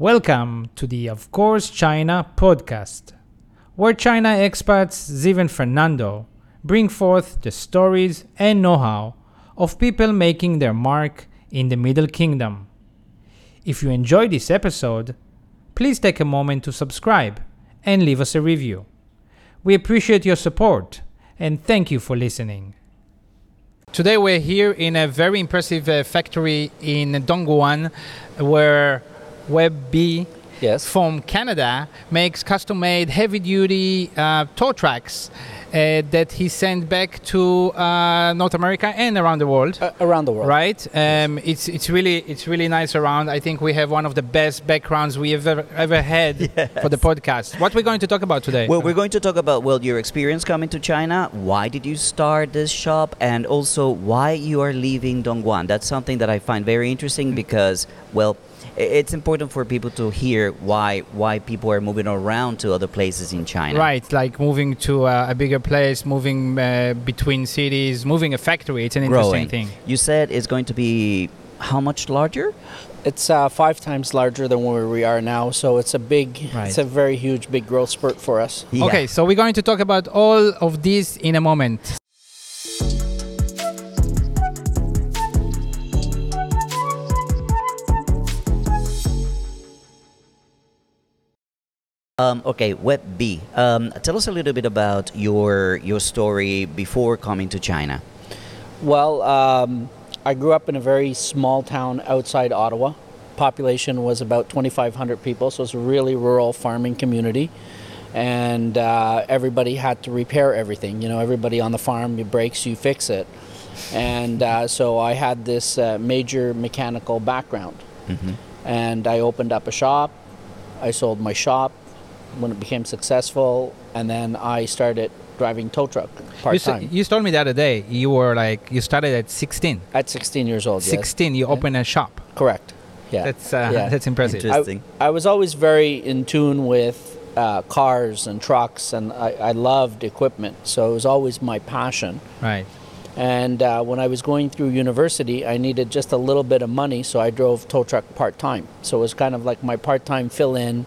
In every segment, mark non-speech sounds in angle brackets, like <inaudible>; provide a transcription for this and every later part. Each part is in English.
Welcome to the Of Course China podcast, where China expats Ziv and Fernando bring forth the stories and know how of people making their mark in the Middle Kingdom. If you enjoy this episode, please take a moment to subscribe and leave us a review. We appreciate your support and thank you for listening. Today we're here in a very impressive uh, factory in Dongguan where WebB Yes. from Canada makes custom-made heavy-duty uh, tow trucks uh, that he sent back to uh, North America and around the world. Uh, around the world. Right, um, it's it's really it's really nice around. I think we have one of the best backgrounds we have ever, ever had <laughs> for the podcast. What we're going to talk about today? Well, we're going to talk about well your experience coming to China. Why did you start this shop, and also why you are leaving Dongguan? That's something that I find very interesting because well, it's important for people to hear why why people are moving around to other places in China. Right, like moving to uh, a bigger place, moving uh, between cities, moving a factory. It's an interesting Growing. thing. You said it's going to be how much larger? It's uh, five times larger than where we are now, so it's a big, Right. it's a very huge, big growth spurt for us. Yeah. Okay, so we're going to talk about all of this in a moment. Um, okay, Web B. Um, tell us a little bit about your your story before coming to China. Well, um, I grew up in a very small town outside Ottawa. Population was about 2,500 people, so it's a really rural farming community. And uh, everybody had to repair everything. You know, everybody on the farm, it breaks, you fix it. And uh, so I had this uh, major mechanical background. Mhm. and I opened up a shop. I sold my shop when it became successful, and then I started driving tow truck You, part time you told me the other day you were like you started at 16. at 16 years old. yes. 16, you Yeah. opened a shop. correct. Yeah, That's uh, Yeah. that's impressive. Interest- Interesting. I, I was always very in tune with uh, cars and trucks, and I, I loved equipment, so it was always my passion. Right. And uh, when I was going through university, I needed just a little bit of money, so I drove tow truck part time. So it was kind of like my part time fill in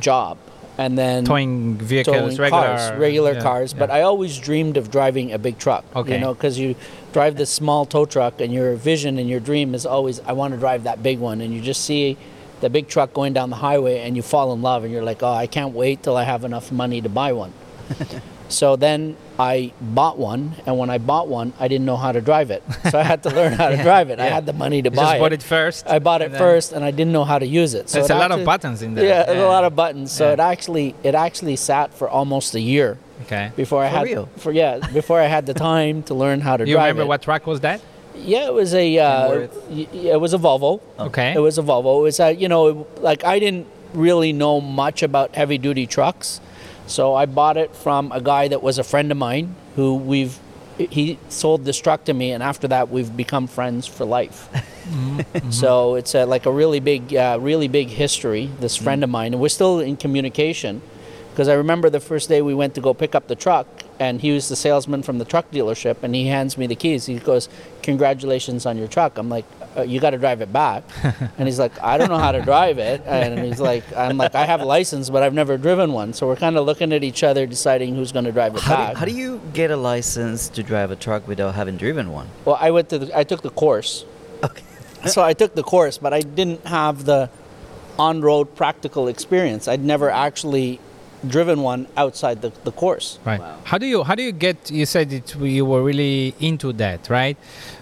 job. And then Towing vehicles, towing regular cars, regular yeah, cars. But. I always dreamed of driving a big truck. Okay. You know, because you drive this small tow truck, and your vision and your dream is always, I want to drive that big one. And you just see the big truck going down the highway, and you fall in love, and you're like, oh, I can't wait till I have enough money to buy one. <laughs> so then I bought one, and when I bought one, I didn't know how to drive it. So I had to learn how to <laughs> <laughs> drive it. I had the money to You buy just it. bought it first. I bought it first, and I didn't know how to use it. So There's it a lot of buttons in there. Yeah, there's a lot of buttons. So Yeah. it actually it actually sat for almost a year Okay. before I For had real? for yeah before I had the time to learn how to drive it. You drive remember it. what truck was that? Yeah, it was a uh, Kenworth? y- y- it was a Volvo. Okay. It was a Volvo. It was a, you know like I didn't really know much about heavy duty trucks, so I bought it from a guy that was a friend of mine who we've he sold this truck to me, and after that we've become friends for life. <laughs> So it's a, like a really big, uh, really big history. This friend of mine, and we're still in communication. Because I remember the first day we went to go pick up the truck, and he was the salesman from the truck dealership, and he hands me the keys. He goes, "Congratulations on your truck." I'm like, uh, "You got to drive it back," <laughs> and he's like, "I don't know how to drive it," and he's like, "I'm like, I have a license, but I've never driven one." So we're kind of looking at each other, deciding who's going to drive it How back. do, how do you get a license to drive a truck without having driven one? Well, I went to the, I took the course. Okay. <laughs> so I took the course, but I didn't have the on-road practical experience. I'd never actually driven one outside the, the course. Right. How do you how do you get? You said it, you were really into that, right?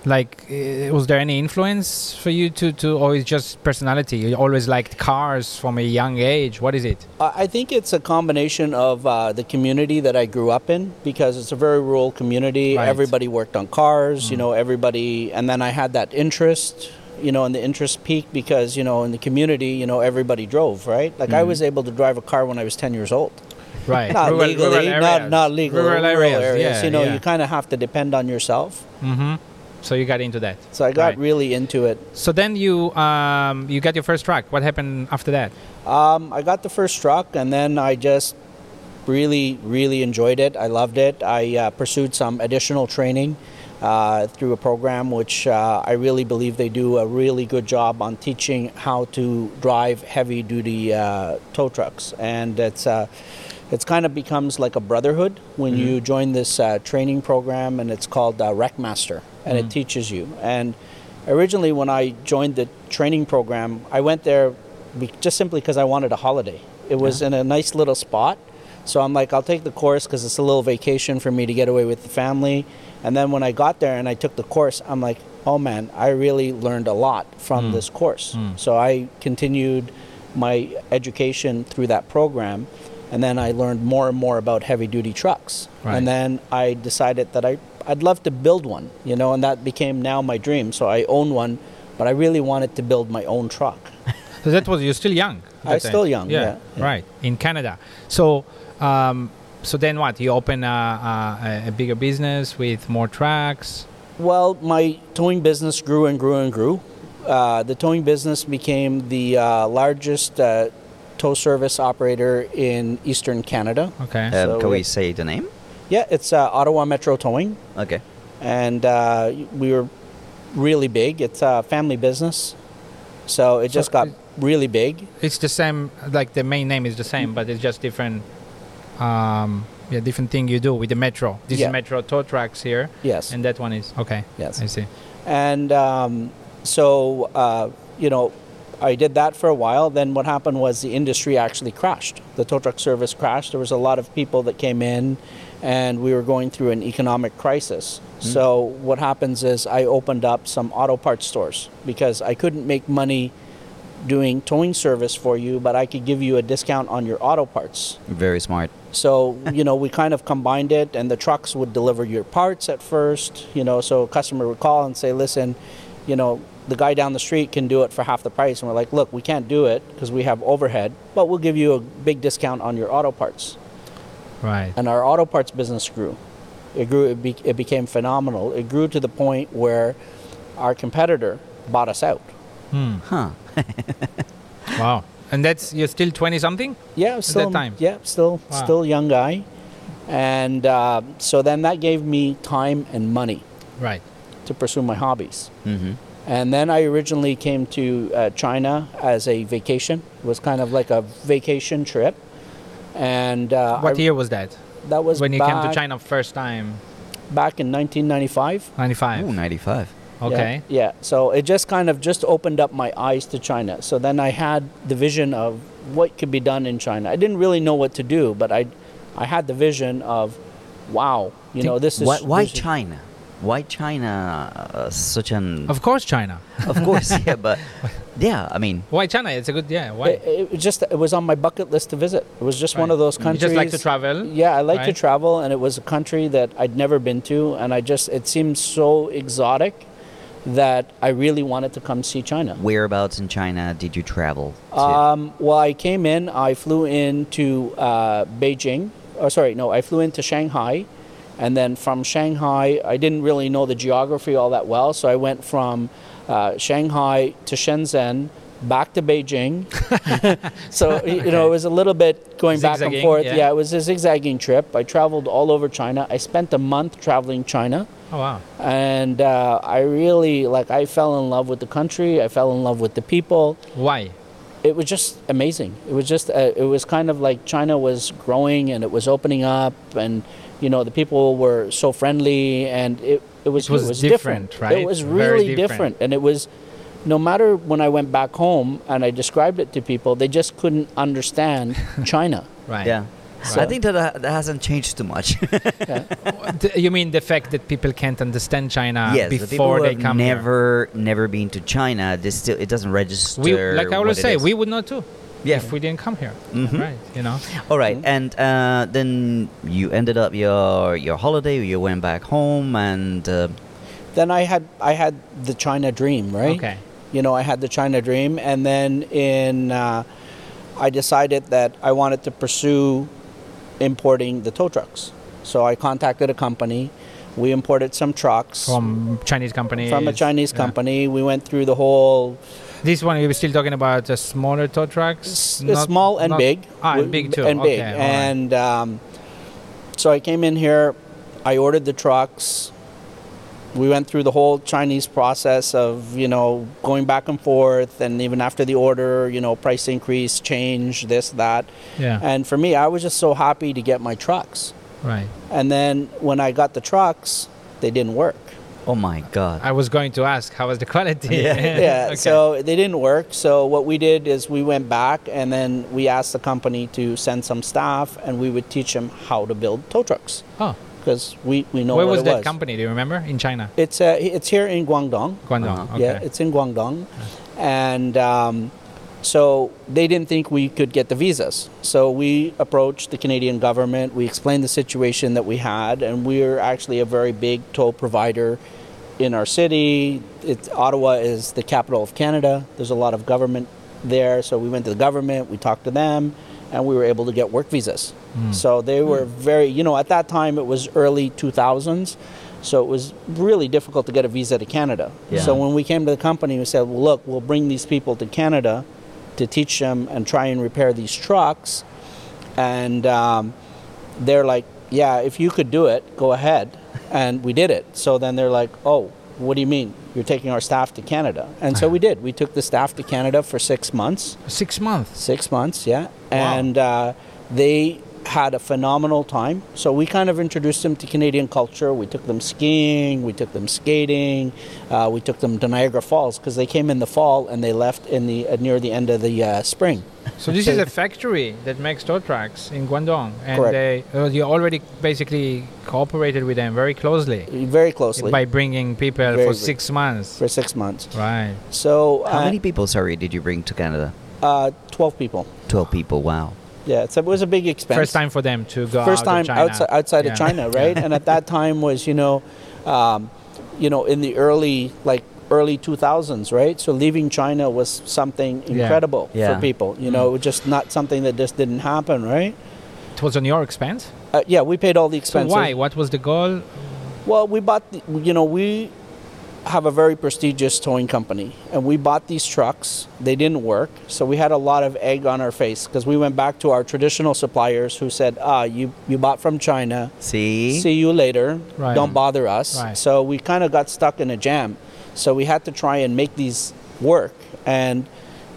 Like, uh, was there any influence for you to to, or is just personality? You always liked cars from a young age. What is it? I I think it's a combination of uh, the community that I grew up in because it's a very rural community. Right. Everybody worked on cars, you know, everybody, and then I had that interest, you know, and the interest peaked because, you know, in the community, you know, everybody drove, right? Like I was able to drive a car when I was 10 years old. Right. Not Rural- legally, rural not, areas. not legal. Rural areas. Yeah. you know, yeah. you kind of have to depend on yourself. Mm-hmm. So you got into that. So I got Right. really into it. So then you um, you got your first truck. What happened after that? Um, I got the first truck, and then I just really, really enjoyed it. I loved it. I uh, pursued some additional training. Uh, through a program which uh, I really believe they do a really good job on teaching how to drive heavy duty uh, tow trucks. And it's, uh, it's kind of becomes like a brotherhood when you join this uh, training program, and it's called uh, Wreckmaster, and it teaches you. And originally, when I joined the training program, I went there be- just simply because I wanted a holiday. It was in a nice little spot. So I'm like, I'll take the course because it's a little vacation for me to get away with the family. And then when I got there and I took the course, I'm like, oh man, I really learned a lot from hmm. this course. Hmm. So I continued my education through that program. And then I learned more and more about heavy duty trucks. Right. And then I decided that I, I'd love to build one, you know, and that became now my dream. So I own one, but I really wanted to build my own truck. <laughs> So that was you're still young. I that time. still young, yeah, yeah. right in Canada. So, um, so then what? You open a, a, a bigger business with more tracks. Well, my towing business grew and grew and grew. Uh, the towing business became the uh, largest uh, tow service operator in Eastern Canada. Okay. Um, So can we it- say the name? Yeah, it's uh, Ottawa Metro Towing, Okay. and uh, we were really big. It's a family business, so it So just got it- really big. It's the same. Like the main name is the same, but it's just different. Um, yeah, different thing you do with the metro. This Yeah. is metro tow tracks here, Yes. and that one is okay. Yes. I see. And um, so, uh, you know, I did that for a while. Then what happened was the industry actually crashed. The tow truck service crashed. There was a lot of people that came in, and we were going through an economic crisis. So what happens is I opened up some auto parts stores because I couldn't make money doing towing service for you, but I could give you a discount on your auto parts. Very smart. So, you know, we kind of combined it, and the trucks would deliver your parts at first, you know, so a customer would call and say, listen, you know, the guy down the street can do it for half the price. And we're like, look, we can't do it because we have overhead, but we'll give you a big discount on your auto parts. Right. And our auto parts business grew. It grew, it, be, it became phenomenal. It grew to the point where our competitor bought us out. Hmm. Huh. <laughs> Wow. And that's you're still twenty something. Yeah, still, time? Yeah, still, Wow. still young guy. And uh, so then that gave me time and money. Right. to pursue my hobbies. Mm-hmm. And then I originally came to uh, China as a vacation. It was kind of like a vacation trip. And uh, What I- year was that? that was when you back, came to China first time? back in 1995. Ninety five. Ooh, 95. Okay. Yeah, yeah. So it just kind of just opened up my eyes to China. So then I had the vision of what could be done in China. I didn't really know what to do, but I, I had the vision of, wow, you know, this is Why, why this China? Why China? Uh, such an. Of course, China. of course, <laughs> yeah, but yeah, I mean, Why China? It's a good yeah. Why? It, it was just it was on my bucket list to visit. It was just one of those countries. You just like to travel. Yeah, I like to travel, and it was a country that I'd never been to, and I just it seemed so exotic that I really wanted to come see China. whereabouts in China did you travel? To? Um, well, I came in. I flew into uh, Beijing. Oh, sorry, no, I flew into Shanghai, and then from Shanghai, I didn't really know the geography all that well, so I went from uh, Shanghai to Shenzhen. Back to Beijing, <laughs> so you know it was a little bit going back and forth. yeah. Yeah. it was a zigzagging trip. I traveled all over China. I spent a month traveling China Oh wow. and uh, I really like I fell in love with the country. I fell in love with the people. Why? It was just amazing. It was just uh, it was kind of like China was growing and it was opening up, and you know the people were so friendly, and it it was It was different, right? It was really different. different, and it was. No matter when I went back home and I described it to people, they just couldn't understand <laughs> China. Right. yeah. So- I think that uh, that hasn't changed too much. <laughs> D- You mean the fact that people can't understand China yes, before who they have come here? never never been to China, this still it doesn't register. We, like I always say, is. we would not too. Yeah. If we didn't come here. Mhm. Right. You know. All right, Mhm. and uh, then you ended up your your holiday. You went back home, and uh, Then I had I had the China dream, right? Okay. You know, I had the China dream, and then in uh, I decided that I wanted to pursue importing the tow trucks. So I contacted a company. We imported some trucks From Chinese company. from a Chinese company. We went through the whole This one we were still talking about the smaller tow trucks. s- Not- small and not- big. Ah, and big too. And big. Okay, all right. And um, so I came in here. I ordered the trucks. We went through the whole Chinese process of you know going back and forth, and even after the order, you know, price increase, change, this, that. Yeah. And for me, I was just so happy to get my trucks. right. And then when I got the trucks, they didn't work. Oh my God. I was going to ask how was the quality. Yeah. <laughs> yeah <laughs> Okay. so they didn't work so what we did is we went back and then we asked the company to send some staff and we would teach them how to build tow trucks oh, because we, we know where was that was. company? Do you remember? In China, it's uh, it's here in guangdong Guangdong. Uh-huh. Okay. yeah it's in guangdong and um, so they didn't think we could get the visas so we approached the canadian government we explained the situation that we had and we're actually a very big toll provider in our city it, ottawa is the capital of canada there's a lot of government there so we went to the government we talked to them and we were able to get work visas. So they were very you know at that time it was early 2000s so it was really difficult to get a visa to canada. Yeah. so when we came to the company we said well look we'll bring these people to canada to teach them and try and repair these trucks. And um, they're like yeah if you could do it go ahead. <laughs> And we did it. So then they're like oh what do you mean? You're taking our staff to canada. And so we did. We took the staff to canada for six months. Six months. six months yeah and uh, they had a phenomenal time so we kind of introduced them to canadian culture we took them skiing we took them skating uh, we took them to niagara falls because they came in the fall and they left in the uh, near the end of the uh, spring So this is a <laughs> factory that makes tow trucks in Guangdong, and Correct. they uh, you already basically cooperated with them very closely very closely by bringing people Very for good. six months. for six months Right. so How uh, many people, sorry, did you bring to Canada? Uh, 12 people 12 people. Wow. yeah it's, it was a big expense First time for them to go first out time of China. outside, outside Yeah. of China, right? and at that time was you know, um, you know, in the early like early 2000s, right? So leaving China was something incredible Yeah. for people. You know, it was just not something that just didn't happen, right? It was on your expense. Uh, yeah, we paid all the expenses. So why? What was the goal? Well, we bought, the, you know, we have a very prestigious towing company, and we bought these trucks. They didn't work, so we had a lot of egg on our face because we went back to our traditional suppliers who said, "Ah, you you bought from China. See? See you later. Right. Don't bother us." Right. So we kind of got stuck in a jam. So we had to try and make these work. And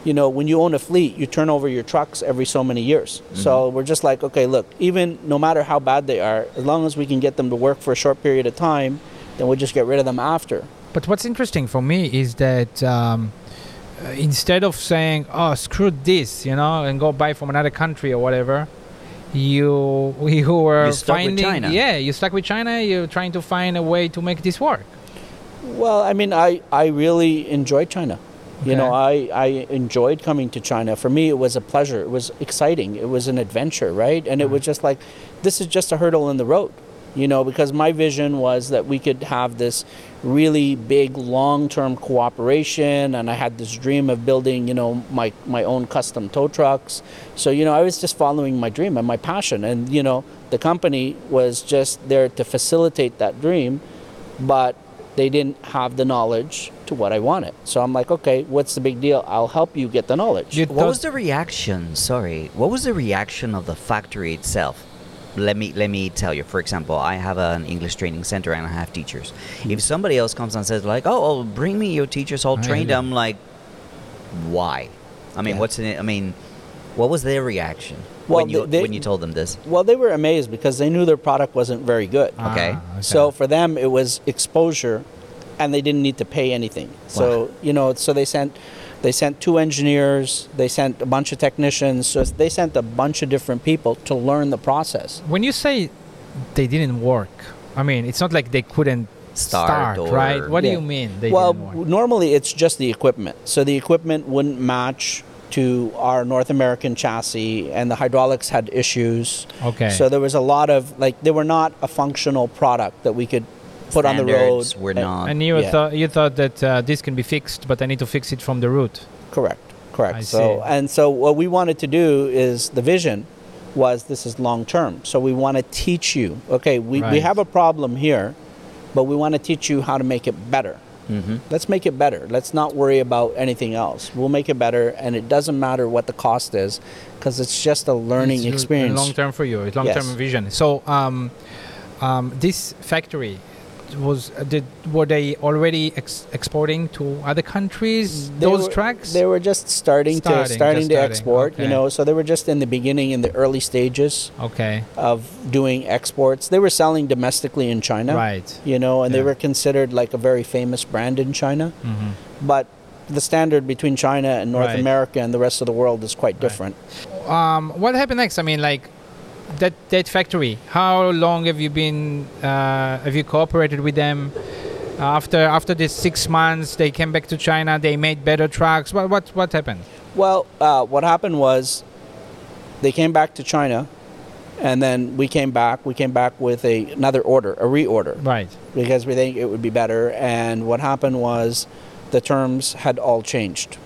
you know, when you own a fleet, you turn over your trucks every so many years. So we're just like, okay, look, even no matter how bad they are, as long as we can get them to work for a short period of time, then we'll just get rid of them after. But what's interesting for me is that um, uh, instead of saying, "Oh, screw this," you know, and go buy from another country or whatever, you <laughs> you were You stuck with finding, China. yeah, you stuck with China. You're trying to find a way to make this work. Well, I mean, I, I really enjoyed China. Okay. You know, I, I enjoyed coming to China. For me, it was a pleasure. It was exciting. It was an adventure, right? And it was just like, this is just a hurdle in the road, you know, because my vision was that we could have this really big long term cooperation. And I had this dream of building, you know, my, my own custom tow trucks. So, you know, I was just following my dream and my passion. And, you know, the company was just there to facilitate that dream, but they didn't have the knowledge to what I wanted. So I'm like, okay, what's the big deal? I'll help you get the knowledge. You What was the reaction? Sorry, what was the reaction of the factory itself? Let me let me tell you. For example, I have an English training center and I have teachers. If somebody else comes and says like, "Oh, oh bring me your teachers, I'll train them," like, why? I mean, Yeah. what's in it? I mean, what was their reaction Well, when you they- when you told them this? well, they were amazed because they knew their product wasn't very good. Ah, Okay. So for them, it was exposure, and they didn't need to pay anything. So you know, so they sent they sent two engineers, they sent a bunch of technicians, so they sent a bunch of different people to learn the process. when you say they didn't work, I mean, it's not like they couldn't Start or- right? What Yeah. do you mean? They well, didn't work? w- normally it's just the equipment. So the equipment wouldn't match to our North American chassis, and the hydraulics had issues. Okay. So there was a lot of like they were not a functional product that we could put on the road. Standards were And- not. and you yeah. thought you thought that uh, this can be fixed, but I need to fix it from the root. Correct. Correct. I so see. and so what we wanted to do is the vision was this is long term. So we want to teach you. Okay, we, we have a problem here, but we want to teach you how to make it better. Mm-hmm. Let's make it better. Let's not worry about anything else. We'll make it better, and it doesn't matter what the cost is, because it's just a learning It's experience. Long term for you. It's long term Yes. vision. So um, um, this factory was uh, did were they already ex- exporting to other countries They those were- trucks? They were just starting, Starting, to starting to starting, export, you know. So they were just in the beginning, in the early stages okay, of doing exports. They were selling domestically in China, right. you know, and they were considered like a very famous brand in China. hmm But the standard between China and North Right. America and the rest of the world is quite Right. different. Um, what happened next? I mean, like that that factory. How long have you been? Uh, have you cooperated with them? After after this six months, they came back to China. They made better trucks. What what what happened? Well, uh, what happened was they came back to China, and then we came back. We came back with a, another order, a reorder. Right. because we think it would be better. And what happened was the terms had all changed.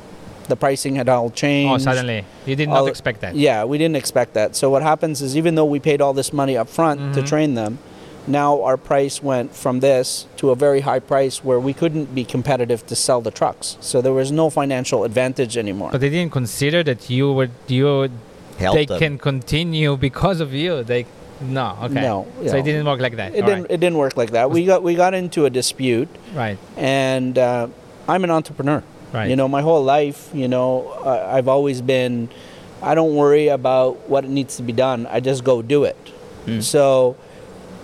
The pricing had all changed. Oh, suddenly you did All- not expect that. Yeah, we didn't expect that. So what happens is even though we paid all this money up front to Mhm. train them, now our price went from this to a very high price where we couldn't be competitive to sell the trucks. So there was no financial advantage anymore. But they didn't consider that you would you Help they them. can continue because of you. They no okay. No, so no. it didn't work like that. it All didn't. It didn't work like that. We got we got into a dispute, Right. and uh, I'm an entrepreneur. Right. You know, my whole life, you know, uh, I've always been, I don't worry about what needs to be done. I just go do it. Mm. So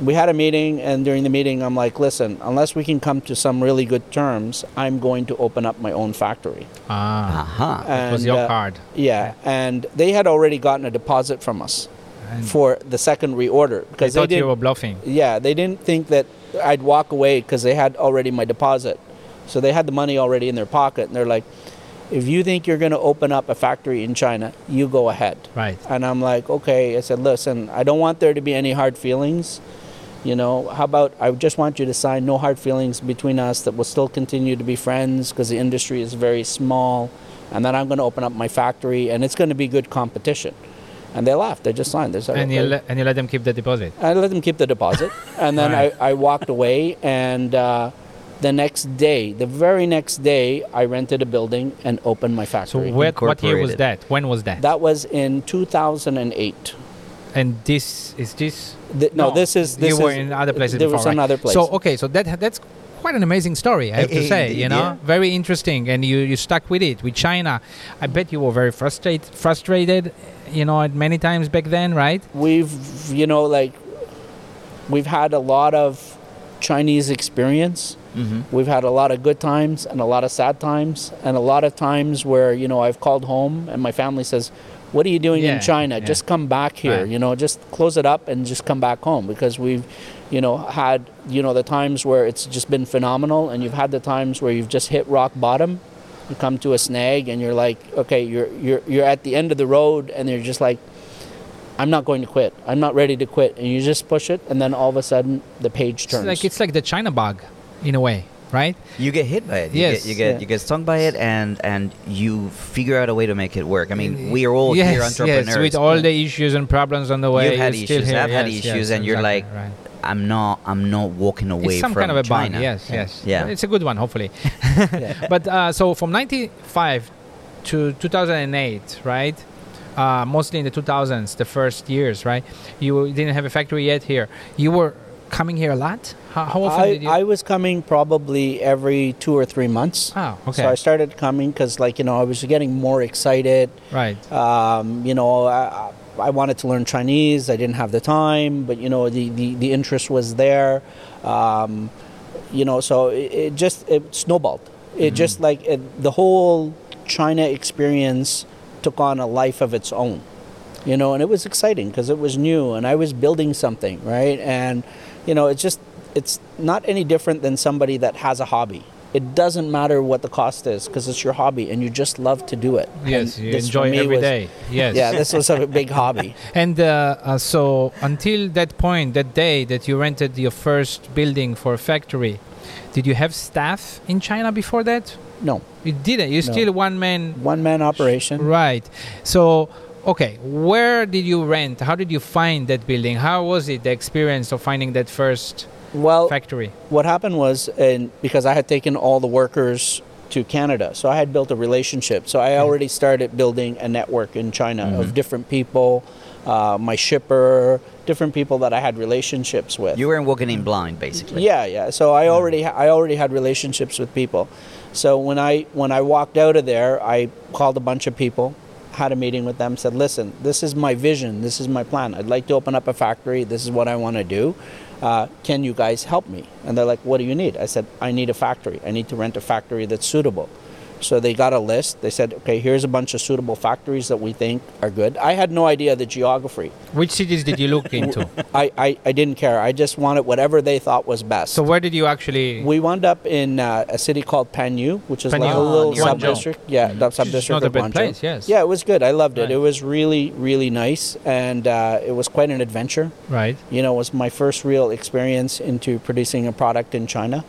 we had a meeting, and during the meeting, I'm like, listen, unless we can come to some really good terms, I'm going to open up my own factory. Ah, huh. it was your uh, card. Yeah. And they had already gotten a deposit from us And for the second reorder because they, thought you were bluffing. Yeah, they didn't think that I'd walk away because they had already my deposit. So they had the money already in their pocket, and they're like, if you think you're going to open up a factory in China, you go ahead. Right. And I'm like, okay. I said, listen, I don't want there to be any hard feelings. You know, how about I just want you to sign no hard feelings between us that we'll still continue to be friends because the industry is very small. And then I'm going to open up my factory and it's going to be good competition. And they laughed. They just signed. They said, And you le- and you let them keep the deposit. I let them keep the deposit, and then Right. I, I walked away. And uh, the next day, the very next day, I rented a building and opened my So factory. what, what year was that? When was that? that was in 2008. and this is this. Th- no, this is this you were in other places There before, was right? another place. So okay, so that that's quite an amazing story. I have to say, indeed, you know, yeah. very interesting, and you you stuck with it with China. I bet you were very frustrated, frustrated, you know, at many times back then, right? we've you know like we've had a lot of Chinese experience. Hmm We've had a lot of good times and a lot of sad times, and a lot of times where you know I've called home and my family says, "What are you doing Yeah, in China? yeah. Just come back here. Right. You know, just close it up and just come back home." Because we've, you know, had you know the times where it's just been phenomenal, and you've had the times where you've just hit rock bottom. You come to a snag, and you're like, "Okay, you're you're you're at the end of the road," and you're just like. I'm not going to quit. I'm not ready to quit. And you just push it, and then all of a sudden the page It's turns. like it's like the China bug, in a way, right? You get hit by it. You Yes. Get, you get Yeah. you get stung by it, and and you figure out a way to make it work. I mean, we are all yes, here entrepreneurs. Yes, with all the issues and problems on the way. You've had you're still issues, here. I've had issues, yes, and you're like, right. I'm not I'm not walking away it's some from kind of a China. bug. Yes, yes. Yeah. It's a good one, hopefully. <laughs> <laughs> But uh, so from 95 to 2008, right? Uh, mostly in the 2000s, the first years, right? You didn't have a factory yet here. You were coming here a lot. How, how often I, did you? I was coming probably every two or three months. oh, okay. So I started coming because, like, you know, I was getting more excited. right. Um, you know, I, I wanted to learn Chinese. I didn't have the time, but, you know, the, the, the interest was there. Um, you know, so it, it just it snowballed. It just like it, the whole China experience took on a life of its own. You know, and it was exciting because it was new and I was building something, right? And, you know, it's just, it's not any different than somebody that has a hobby. It doesn't matter what the cost is because it's your hobby and you just love to do it. Yes, And you enjoy every was- day. Yes. Yeah, this was a big hobby. <laughs> And uh, uh, so until that point, that day that you rented your first building for a factory, did you have staff in China before that? No, You didn't. You're No. still one man. one man operation. Right. So, okay, where did you rent? How did you find that building? How was it the experience of finding that first Well, factory? what happened was, and because I had taken all the workers to Canada. So I had built a relationship. So I already started building a network in China of different people, uh, my shipper, different people that I had relationships with. You weren't walking in blind, basically. Yeah, yeah. So I already ha- I already had relationships with people. So when I when I walked out of there, I called a bunch of people, had a meeting with them, said, "Listen, this is my vision. This is my plan. I'd like to open up a factory. This is what I want to do. Uh, can you guys help me?" And they're like, "What do you need?" I said, "I need a factory. I need to rent a factory that's suitable." So they got a list. They said, "Okay, here's a bunch of suitable factories that we think are good." I had no idea the geography. Which cities did you look <laughs> into? I, I, I didn't care. I just wanted whatever they thought was best. so where did you actually? We wound up in uh, a city called Panyu, which is like a little near sub-district. Yeah, the sub district not a bad Guangzhou. place, yes. Yeah, it was good. I loved it. Right. It was really, really nice, and uh, it was quite an adventure. right. You know, it was my first real experience into producing a product in China,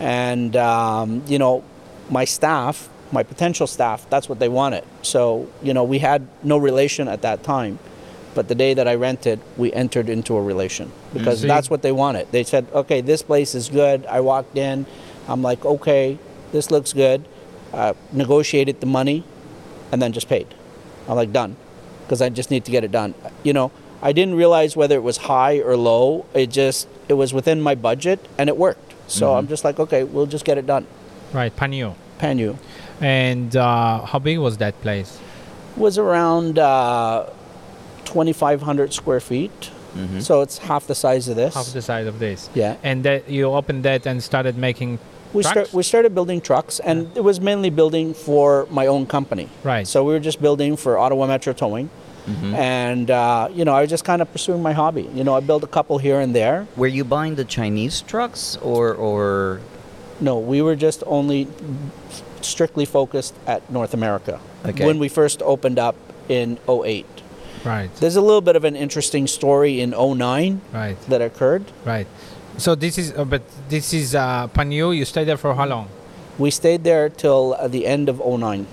and um, you know, my staff, my potential staff, that's what they wanted. So you know, we had no relation at that time. But the day that I rented, we entered into a relation because that's what they wanted. They said, "Okay, this place is good." I walked in, I'm like, "Okay, this looks good." Uh, negotiated the money, and then just paid. I'm like, "Done," because I just need to get it done. You know, I didn't realize whether it was high or low. It just it was within my budget, and it worked. So I'm just like, "Okay, we'll just get it done." Right. Panyu. Panyu And uh, how big was that place? was around uh, 2,500 square feet, so it's half the size of this. Half the size of this. Yeah. And that you opened that and started making we, trucks? start, we started building trucks, and it was mainly building for my own company. Right. So we were just building for Ottawa Metro Towing. And, uh, you know, I was just kind of pursuing my hobby. You know, I built a couple here and there. Were you buying the Chinese trucks or or No, we were just only strictly focused at North America Okay. when we first opened up in 08. Right. There's a little bit of an interesting story in 09 Right. that occurred. Right. So this is, uh, but this is uh, Panyu. You stayed there for how long? We stayed there till uh, the end of 09.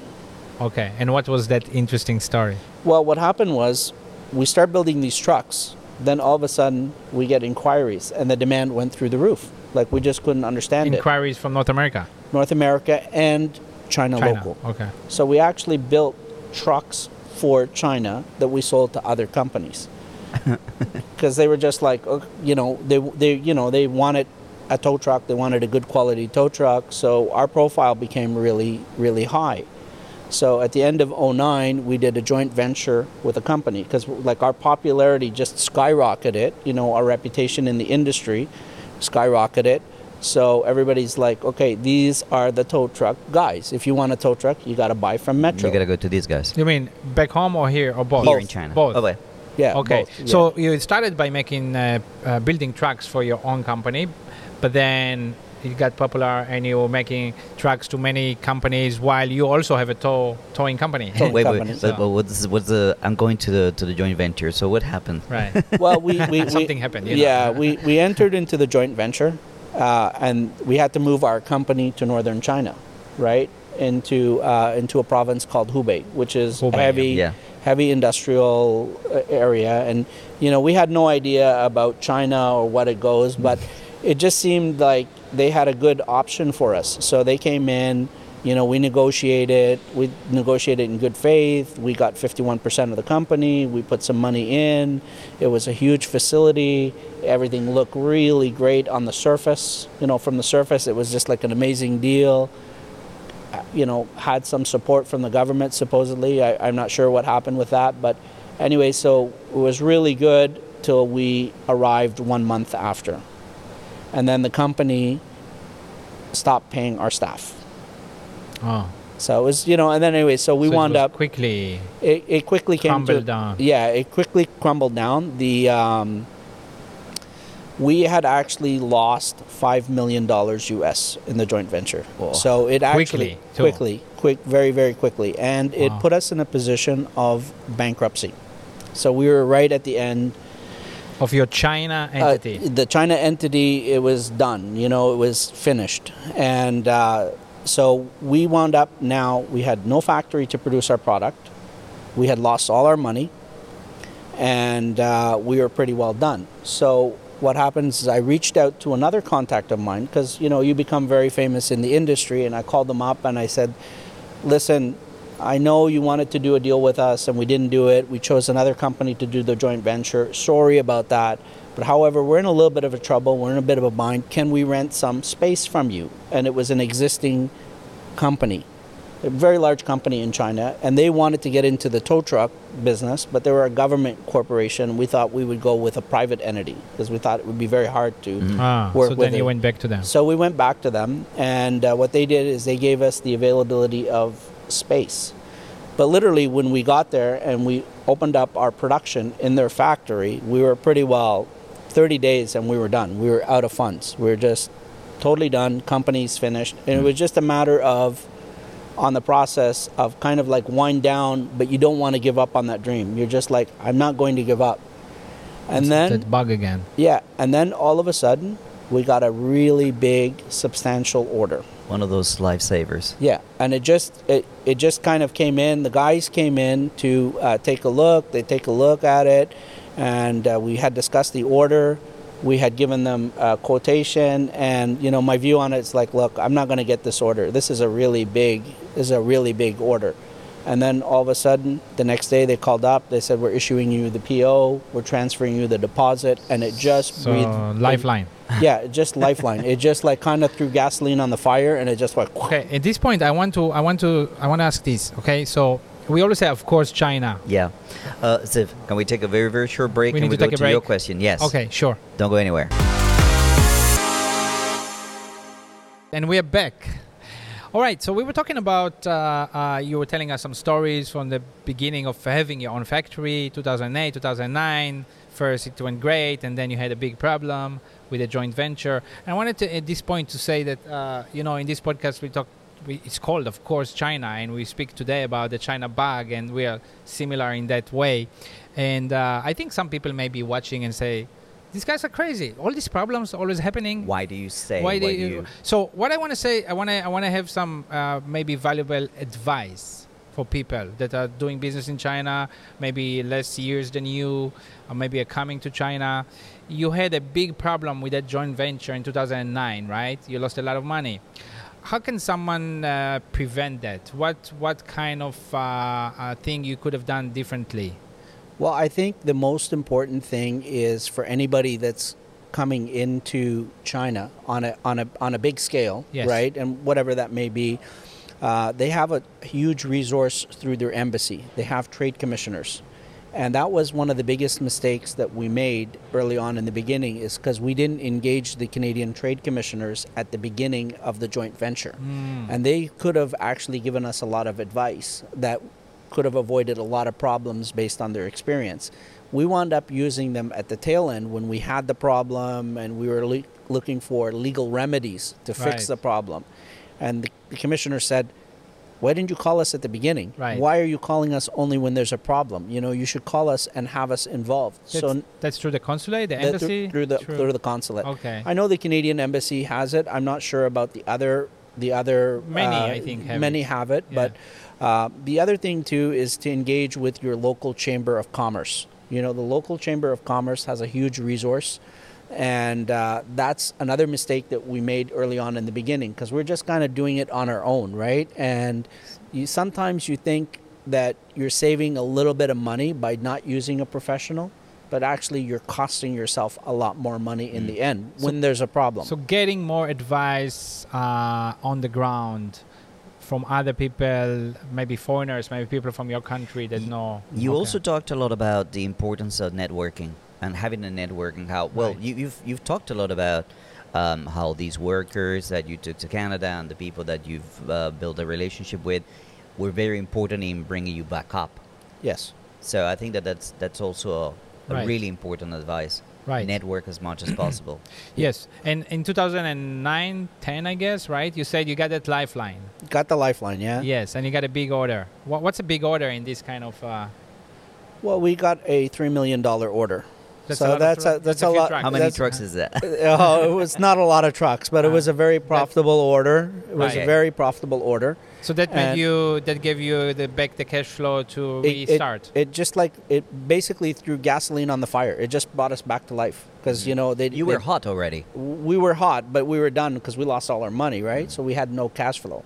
Okay. And what was that interesting story? Well, what happened was we start building these trucks. Then all of a sudden we get inquiries and the demand went through the roof. Like we just couldn't understand Inquiries from North America. North America and China, China. local. Okay. So we actually built trucks for China that we sold to other companies. <laughs> Because they were just like, oh, you know, they, they, you know, they wanted a tow truck. They wanted a good quality tow truck. So our profile became really, really high. So at the end of 09, we did a joint venture with a company because like our popularity just skyrocketed. You know, our reputation in the industry skyrocketed. So everybody's like, okay, these are the tow truck guys. If you want a tow truck, you got to buy from Metro. you gotta go to these guys? You mean back home or here or both? Here in China. Both. Wait. yeah. Okay. both, yeah. So you started by making uh, uh, building trucks for your own company, but then it got popular and you were making trucks to many companies while you also have a tow towing company. Towing wait, wait. companies. But, but what's what's the? I'm going to the to the joint venture. So what happened? right. <laughs> well, we, we, we Something happened, you know. Yeah, we, we entered into the joint venture, uh, and we had to move our company to northern China, right? Into uh, into a province called Hubei, which is Hubei, heavy yeah. heavy industrial uh, area, and you know we had no idea about China or what it goes, but it just seemed like they had a good option for us. So they came in. You know, we negotiated. We negotiated in good faith. We got 51% of the company. We put some money in. It was a huge facility. Everything looked really great on the surface. You know, from the surface, it was just like an amazing deal. Uh, You know, had some support from the government supposedly. I, I'm not sure what happened with that, but anyway, so it was really good till we arrived one month after, and then the company stopped paying our staff. Oh. So it was, you know, and then anyway, so we So it wound up. quickly. It, it quickly came to down. yeah, it quickly crumbled down. The um, we had actually lost five million dollars U.S. in the joint venture. So it actually Quickly, quickly, quick, very, very quickly, and it Wow. put us in a position of bankruptcy. So we were right at the end. Of your China Uh, entity. the China entity, it was done. You know, it was finished, and uh, so we wound up. Now we had no factory to produce our product. We had lost all our money, and uh, we were pretty well done. So what happens is I reached out to another contact of mine because you know you become very famous in the industry, and I called them up and I said, "Listen, I know you wanted to do a deal with us and we didn't do it. We chose another company to do the joint venture. Sorry about that. But however, we're in a little bit of a trouble. We're in a bit of a bind. Can we rent some space from you?" And it was an existing company a very large company in China, and they wanted to get into the tow truck business, but they were a government corporation. We thought we would go with a private entity because we thought it would be very hard to Ah, work so with then you it. went back to them. So we went back to them, and uh, what they did is they gave us the availability of space. But literally, when we got there and we opened up our production in their factory, we were pretty well 30 days and we were done. We were out of funds. We were just totally done. Company's finished. And it was just a matter of on the process of kind of like wind down, but you don't want to give up on that dream. You're just like, I'm not going to give up. And It's then bug again. yeah, and then all of a sudden, we got a really big, substantial order. One of those lifesavers. Yeah, and it just it, it just kind of came in. The guys came in to uh, take a look. They take a look at it, and uh, we had discussed the order. We had given them a quotation, and you know my view on it is like, look, I'm not going to get this order. This is a really big, this is a really big order. And then all of a sudden, the next day they called up. They said, "We're issuing you the PO. We're transferring you the deposit," and it just So breathed. lifeline. Yeah, just lifeline. it just like kind of threw gasoline on the fire, and it just went. <laughs> Okay, at this point, I want to, I want to, I want to ask this. Okay, so we always say, of course, China. Yeah. Uh, Ziv, can we take a very, very short break We and need we to go take a to your question? Yes. Okay, sure. Don't go anywhere. And we're back. All right, so we were talking about, uh, uh, you were telling us some stories from the beginning of having your own factory, 2008, 2009. First, it went great, and then you had a big problem with a joint venture. And I wanted to, at this point, to say that, uh, you know, in this podcast, we talk, we, it's called, of course, China, and we speak today about the China bug, and we are similar in that way. And uh, I think some people may be watching and say, these guys are crazy. All these problems always happening Why do you say? why do do you, so what i want to say i want to i want to have some uh, maybe valuable advice for people that are doing business in china maybe less years than you or maybe are coming to china you had a big problem with that joint venture in 2009 right you lost a lot of money how can someone uh, prevent that what what kind of uh, uh, thing you could have done differently Well, I think the most important thing is for anybody that's coming into China on a on a on a big scale, Yes. right, and whatever that may be. Uh, they have a huge resource through their embassy. They have trade commissioners, and that was one of the biggest mistakes that we made early on in the beginning, is because we didn't engage the Canadian trade commissioners at the beginning of the joint venture, hmm. and they could have actually given us a lot of advice that could have avoided a lot of problems based on their experience. We wound up using them at the tail end when we had the problem and we were le- looking for legal remedies to fix Right. the problem. And the, the commissioner said, Why didn't you call us at the beginning? Right. Why are you calling us only when there's a problem? You know, you should call us and have us involved. that's, so that's through the consulate the embassy through, the through the consulate. okay I know the Canadian embassy has it. I'm not sure about the other the other Many, uh, I think, have many it. have it, Yeah. but uh, the other thing too is to engage with your local chamber of commerce. You know, the local chamber of commerce has a huge resource, and uh, that's another mistake that we made early on in the beginning because we're just kind of doing it on our own, right? And you sometimes you think that you're saving a little bit of money by not using a professional. But actually, you're costing yourself a lot more money in the end when there's a problem. So getting more advice uh, on the ground from other people, maybe foreigners, maybe people from your country that know. You Okay. also talked a lot about the importance of networking and having a network and how well Right. you, you've you've talked a lot about um, how these workers that you took to Canada and the people that you've uh, built a relationship with were very important in bringing you back up. yes. So I think that that's that's also a, a Right. really important advice. Right. Network as much as <clears throat> possible. Yes, and in 2009, 10, I guess, right? You said you got that lifeline. Got the lifeline, yeah? Yes, and you got a big order. What, what's a big order in this kind of? Uh, Well, we got a $3 million order. That's so a that's a, that's a a lot. trucks. How many trucks is that? <laughs> Uh, oh, it was not a lot of trucks, but it uh-huh. was a very profitable order. It was Right. a very profitable order. So that made you that gave you the back the cash flow to It- it- restart. It, just like it basically threw gasoline on the fire. It just brought us back to life because mm-hmm. you know they You were hot already. we were hot, but we were done because we lost all our money, right? So we had no cash flow.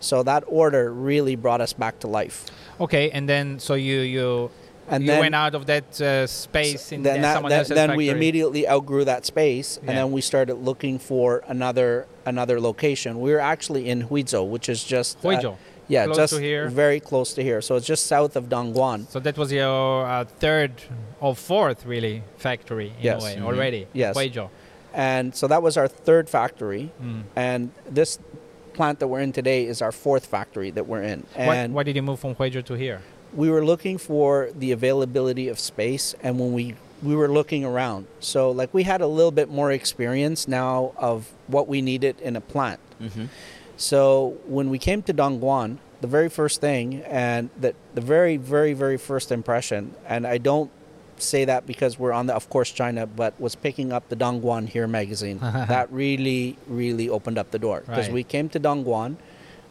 So that order really brought us back to life. okay, and then so you you And you then went out of that uh, space in then, the- that- someone then- we immediately outgrew that space, and then we started looking for another another location. We were actually in Huizhou, which is just uh, Huizhou. yeah, Close just to here. very close to here. So it's just south of Dongguan. So that was your uh, third or fourth really factory in Yes. a way Mhm. already. Yes. Huizhou. And so that was our third factory, Mm. and this plant that we're in today is our fourth factory that we're in. Why, And why did you move from Huizhou to here? We were looking for the availability of space and when we we were looking around. So like we had a little bit more experience now of what we needed in a plant. Hmm so when we came to dongguan the very first thing and that the very very very first impression and i don't say that because we're on the of course china but was picking up the dongguan here magazine. <laughs> That really really opened up the door because Right. we came to dongguan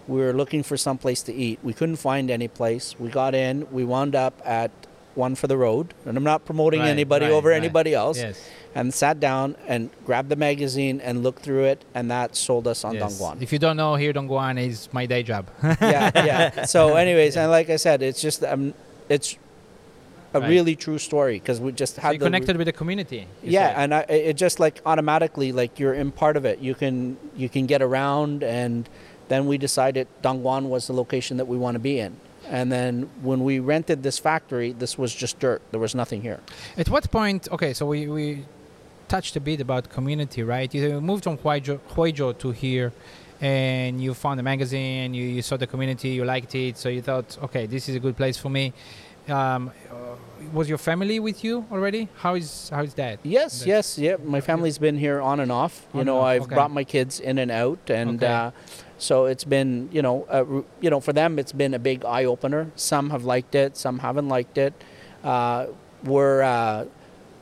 we were looking for some place to eat. We couldn't find any place. We got in. We wound up at one for the road, and I'm not promoting Right, anybody right, over right. anybody else. Yes. And sat down and grabbed the magazine and looked through it, and that sold us on yes. Dongguan. If you don't know, here Dongguan is my day job. <laughs> yeah, yeah. So, <laughs> anyways, and like I said, it's just um, it's a really true story because we just so had you the connected with the community. yeah, and I, it just like automatically like you're in part of it. You can you can get around, and then we decided Dongguan was the location that we want to be in. And then when we rented this factory, this was just dirt. There was nothing here. At what point? Okay, so we, we touched a bit about community, right? You moved from Huizhou, Huizhou to here, and you found a magazine. You, you saw the community, you liked it, so you thought, okay, this is a good place for me. Um, uh, was your family with you already? How is how is that? Yes, That's- yes, yeah. My family's been here on and off. You On know, off, I've okay. brought my kids in and out, and Okay. uh, so it's been you know uh, ru- you know for them it's been a big eye opener. Some have liked it, some haven't liked it. Uh, we're uh,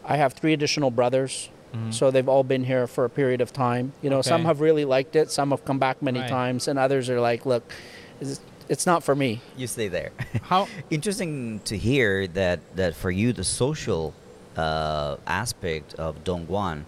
I have three additional brothers. Mhm. So they've all been here for a period of time. You know, some have really liked it, some have come back many Right. times, and others are like, "Look, it's, it's not for me." You stay there. <laughs> How? Interesting to hear that, that for you the social uh, aspect of Dongguan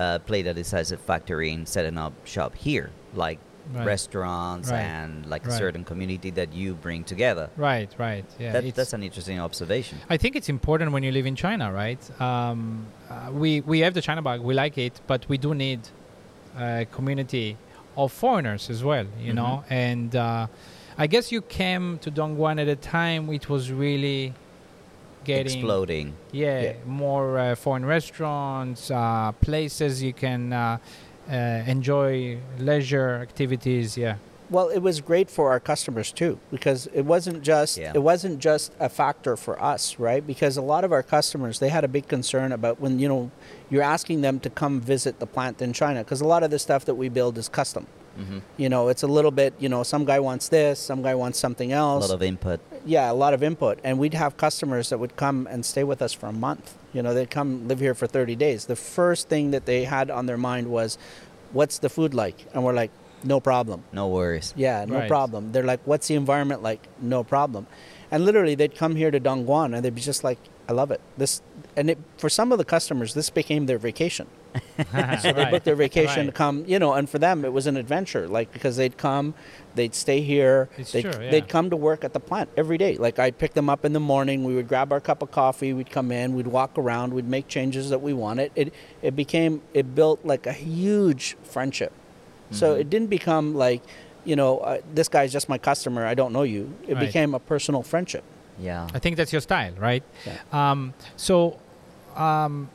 uh, played a decisive factor in setting up shop here, like Right. restaurants Right. and like a certain community that you bring together. Right, right. Yeah, that, that's an interesting observation. I think it's important when you live in China, right? Um, uh, we we have the China bag, we like it, but we do need a community of foreigners as well, you Mhm. know. And uh, I guess you came to Dongguan at a time it was really getting Exploding. Yeah, Yeah. more uh, foreign restaurants, uh, places you can uh, Uh, enjoy leisure activities. Yeah, Well, it was great for our customers too because it wasn't just Yeah. it wasn't just a factor for us, right? Because a lot of our customers they had a big concern about when you know you're asking them to come visit the plant in China because a lot of the stuff that we build is custom. Hmm You know, it's a little bit, you know, some guy wants this, some guy wants something else. A lot of input. yeah, a lot of input. And we'd have customers that would come and stay with us for a month. You know, they'd come live here for 30 days. The first thing that they had on their mind was, what's the food like? And we're like, no problem. No worries. Yeah, no Right. problem. They're like, what's the environment like? No problem. And literally, they'd come here to Dongguan and they'd be just like, I love it. This, and it, for some of the customers, this became their vacation. <laughs> <laughs> So they booked their vacation to come, you know, and for them it was an adventure, like because they'd come, they'd stay here, It's they'd, true, yeah. they'd come to work at the plant every day. Like I'd pick them up in the morning, we would grab our cup of coffee, we'd come in, we'd walk around, we'd make changes that we wanted. It it became it built like a huge friendship. So Mhm. it didn't become like, you know, uh, this guy's just my customer, I don't know you. It Right. became a personal friendship. Yeah. I think that's your style, right? Yeah. Um, so, um,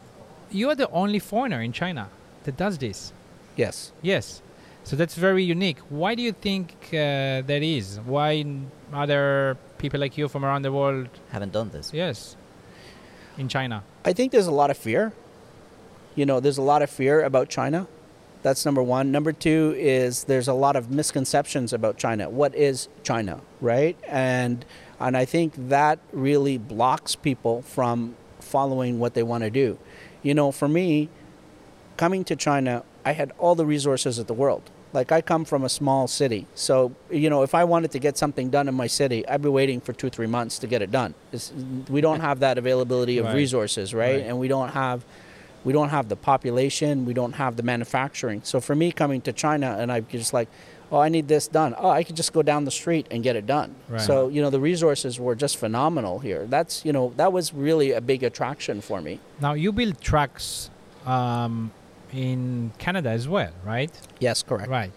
you are the only foreigner in China that does this. Yes. Yes. So that's very unique. Why do you think uh, that is? Why other people like you from around the world? Haven't done this. Yes. In China. I think there's a lot of fear. You know, there's a lot of fear about China. That's number one. Number two is there's a lot of misconceptions about China. What is China, right? And and I think that really blocks people from following what they want to do. You know, for me, coming to China, I had all the resources of the world. Like I come from a small city, so you know if I wanted to get something done in my city, I'd be waiting for two, three months to get it done. It's, we don't have that availability of Right. resources, right? Right. And we don't have, we don't have the population, we don't have the manufacturing. So for me coming to China, and I'm just like, oh, I need this done. Oh, I could just go down the street and get it done. Right. So you know the resources were just phenomenal here. That's you know that was really a big attraction for me. Now you build trucks um, in Canada as well, right? Yes, correct. Right.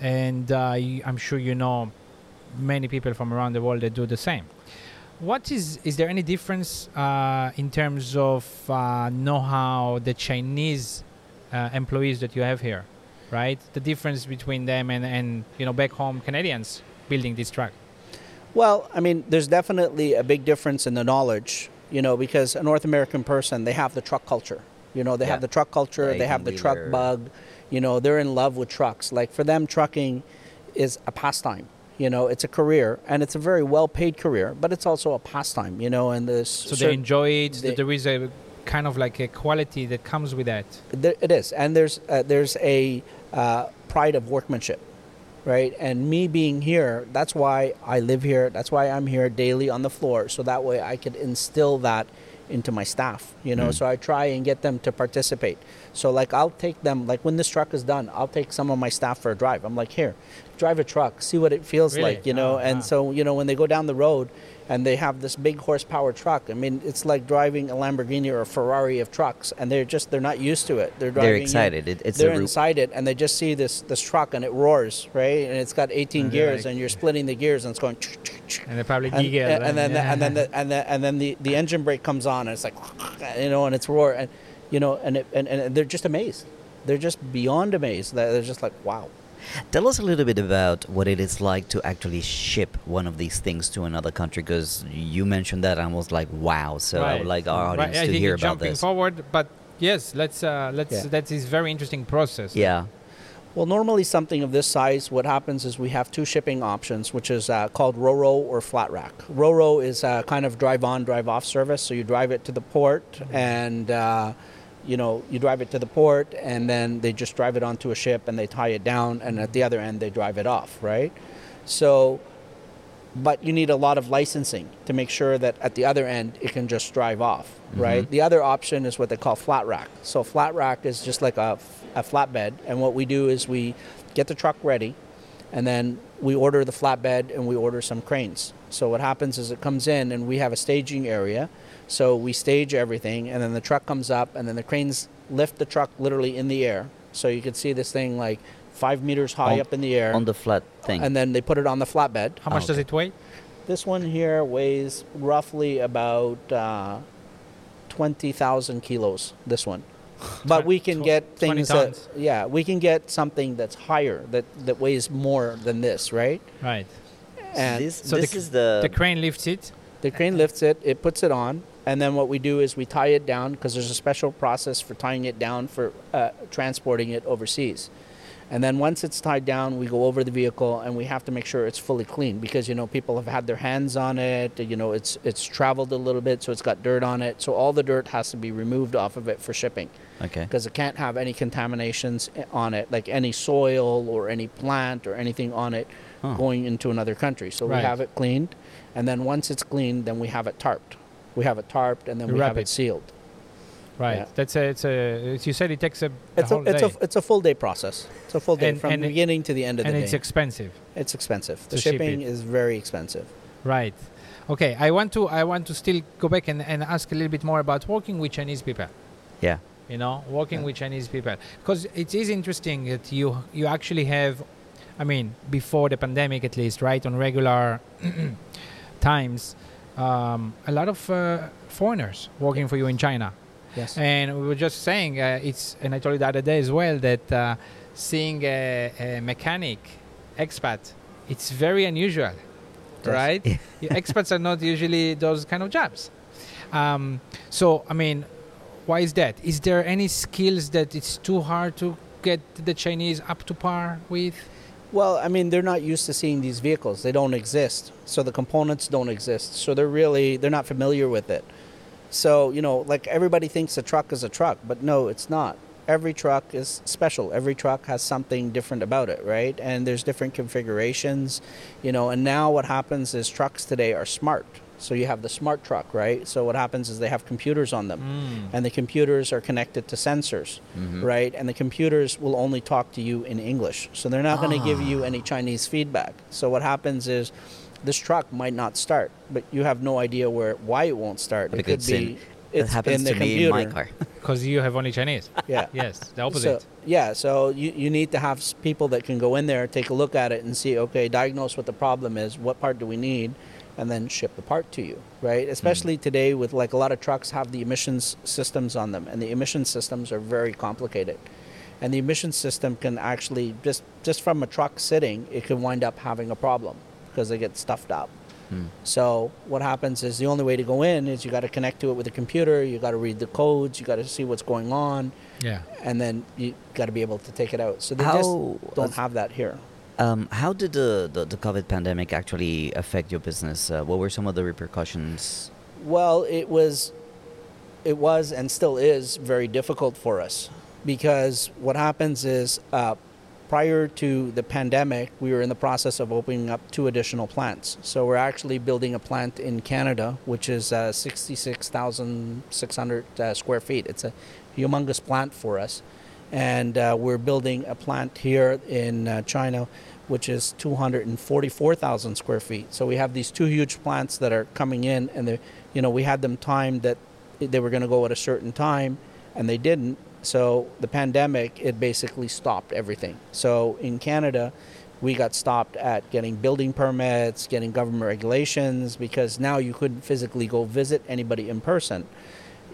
And uh, I'm sure you know many people from around the world that do the same. What is is there any difference uh, in terms of uh, know-how the Chinese uh, employees that you have here, right? The difference between them and, and you know back home Canadians building this truck. Well, I mean, there's definitely a big difference in the knowledge, you know, because a North American person, they have the truck culture. You know, they Yeah. have the truck culture, The they have the truck 18-wheeler. bug, you know, they're in love with trucks. Like for them, trucking is a pastime. You know, it's a career and it's a very well paid career, but it's also a pastime, you know, and there's So they enjoy it. they- there is a kind of like a quality that comes with that. There, it is, and there's uh, there's a uh, pride of workmanship, right? And me being here, that's why I live here. That's why I'm here daily on the floor, so that way I could instill that into my staff. You know, Mm. so I try and get them to participate. So like I'll take them, like when this truck is done, I'll take some of my staff for a drive. I'm like, here, drive a truck, see what it feels Really? like, you know. Oh, and wow. so you know when they go down the road. And they have this big horsepower truck. I mean, it's like driving a Lamborghini or a Ferrari of trucks, and they're just—they're not used to it. They're driving. They're excited. It, it's they're a inside it and they just see this this truck and it roars right and it's got 18 And gears like- and you're splitting the gears and it's going And they probably and, giggle. and, then the, and then the, and then and then the, the engine brake comes on and it's like <laughs> you know and it's roar and you know and, it, and and they're just amazed they're just beyond amazed They're they're just like wow Tell us a little bit about what it is like to actually ship one of these things to another country, because you mentioned that, and I was like, wow. So I would like our audience I to think hear you're about jumping this. forward, but yes, let's uh, let's. Yeah. That is very interesting process. Yeah. Well, normally something of this size, what happens is we have two shipping options, which is uh, called RoRo or flat rack. RoRo is a kind of drive on, drive off service. So you drive it to the port and, uh, you know, you drive it to the port and then they just drive it onto a ship and they tie it down and at the other end they drive it off, right? So, but you need a lot of licensing to make sure that at the other end it can just drive off, mm-hmm. right? The other option is what they call flat rack. So flat rack is just like a, a flatbed, and what we do is we get the truck ready, and then we order the flatbed and we order some cranes. So what happens is it comes in and we have a staging area, so we stage everything, and then the truck comes up, and then the cranes lift the truck literally in the air. So you can see this thing like five meters high On- up in the air, On the flat thing. and then they put it on the flatbed. How much Oh, does it weigh? This one here weighs roughly about uh, 20,000 kilos, this one. <laughs> But we can get things that, yeah, we can get something that's higher, that, that weighs more than this, right? Right. And this So this the, is the, the crane lifts it. the crane lifts it, it puts it on, and then what we do is we tie it down because there's a special process for tying it down for uh, transporting it overseas. And then once it's tied down, we go over the vehicle and we have to make sure it's fully clean because you know people have had their hands on it. You know it's it's traveled a little bit, so it's got dirt on it. So all the dirt has to be removed off of it for shipping okay. because it can't have any contaminations on it, like any soil or any plant or anything on it Huh. going into another country. So Right. we have it cleaned, and then once it's cleaned, then we have it tarped. We have it tarped, and then You we have it it. sealed. Right. Yeah. That's a. It's a. As you said, it takes a, It's a it's day, a it's a full day process. It's a full day And- from and beginning to the end of the day. and it's expensive. it's expensive. The ship shipping it. is very expensive. Right. Okay. I want to. I want to still go back and, and ask a little bit more about working with Chinese people. Yeah. you know working Yeah. with chinese people because it is interesting that you you actually have i mean before the pandemic at least right on regular <clears throat> times um, a lot of uh, foreigners working for you in china. Yes. and we were just saying uh, it's and i told you the other day as well that uh, seeing a, a mechanic expat it's very unusual right? <laughs> Yeah, expats are not usually those kind of jobs. Um, so i mean why is that? Is there any skills that it's too hard to get the chinese up to par with Well, I mean, they're not used to seeing these vehicles. They don't exist. So the components don't exist. So they're really they're not familiar with it. So, you know, like everybody thinks a truck is a truck, but no, it's not. Every truck is special. Every truck has something different about it, right? And there's different configurations, you know, and now what happens is trucks today are smart. So you have the smart truck, right? So what happens is they have computers on them, hmm. and the computers are connected to sensors, mm-hmm. right? And the computers will only talk to you in English. So they're not going to give you ah. any Chinese feedback. So what happens is this truck might not start, but you have no idea where why it won't start. Because it could it's be in, it's it happens in the to computer. me in my car. <laughs> Because you have only Chinese. Yeah. yes, the opposite. So, yeah, so you, you need to have people that can go in there, take a look at it, and see, okay, diagnose what the problem is, what part do we need, and then ship the part to you, right? Mm-hmm. Especially today, with like a lot of trucks have the emissions systems on them, and the emission systems are very complicated. And the emission system can actually just just from a truck sitting, it can wind up having a problem because they get stuffed up. Hmm. So what happens is the only way to go in is you got to connect to it with a computer. You got to read the codes. You got to see what's going on yeah. and then you got to be able to take it out. So they How- just don't have that here. Um, how did the, the, the COVID pandemic actually affect your business? Uh, what were some of the repercussions? Well, it was, it was and still is very difficult for us because what happens is uh, prior to the pandemic, we were in the process of opening up two additional plants. So we're actually building a plant in Canada, which is uh, 66,600 uh, square feet. It's a humongous plant for us. And uh, we're building a plant here in uh, China, which is 244,000 square feet. So we have these two huge plants that are coming in, and you know, we had them timed that they were going to go at a certain time, and they didn't. So the pandemic, it basically stopped everything. So in Canada, we got stopped at getting building permits, getting government regulations, because now you couldn't physically go visit anybody in person.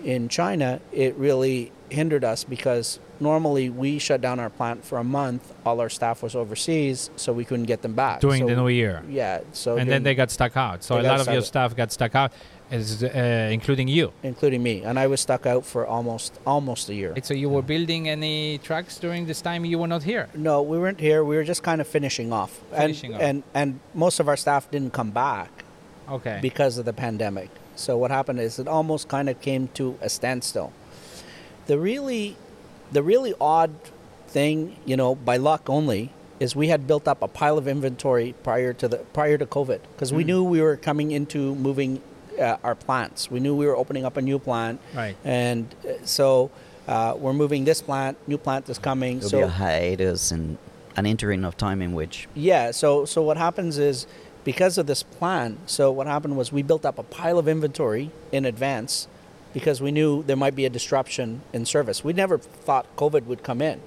In China, it really hindered us because normally we shut down our plant for a month. All our staff was overseas, so we couldn't get them back. During So- the new year. Yeah. So and then they got stuck out. So a lot of your out. staff got stuck out, as, uh, including you. including me, and I was stuck out for almost almost a year. So you were building any trucks during this time you were not here? No, we weren't here. We were just kind of finishing off, Finishing and, off. and and most of our staff didn't come back Okay. because of the pandemic. So what happened is it almost kind of came to a standstill. The really, the really odd thing, you know, by luck only, is we had built up a pile of inventory prior to the prior to COVID because we knew we were coming into moving uh, our plants. We knew we were opening up a new plant, Right. and uh, so uh, we're moving this plant. New plant is coming. There'll so be a hiatus and an interim of time in which yeah. So so what happens is because of this plan. So what happened was we built up a pile of inventory in advance because we knew there might be a disruption in service. We never thought COVID would come in.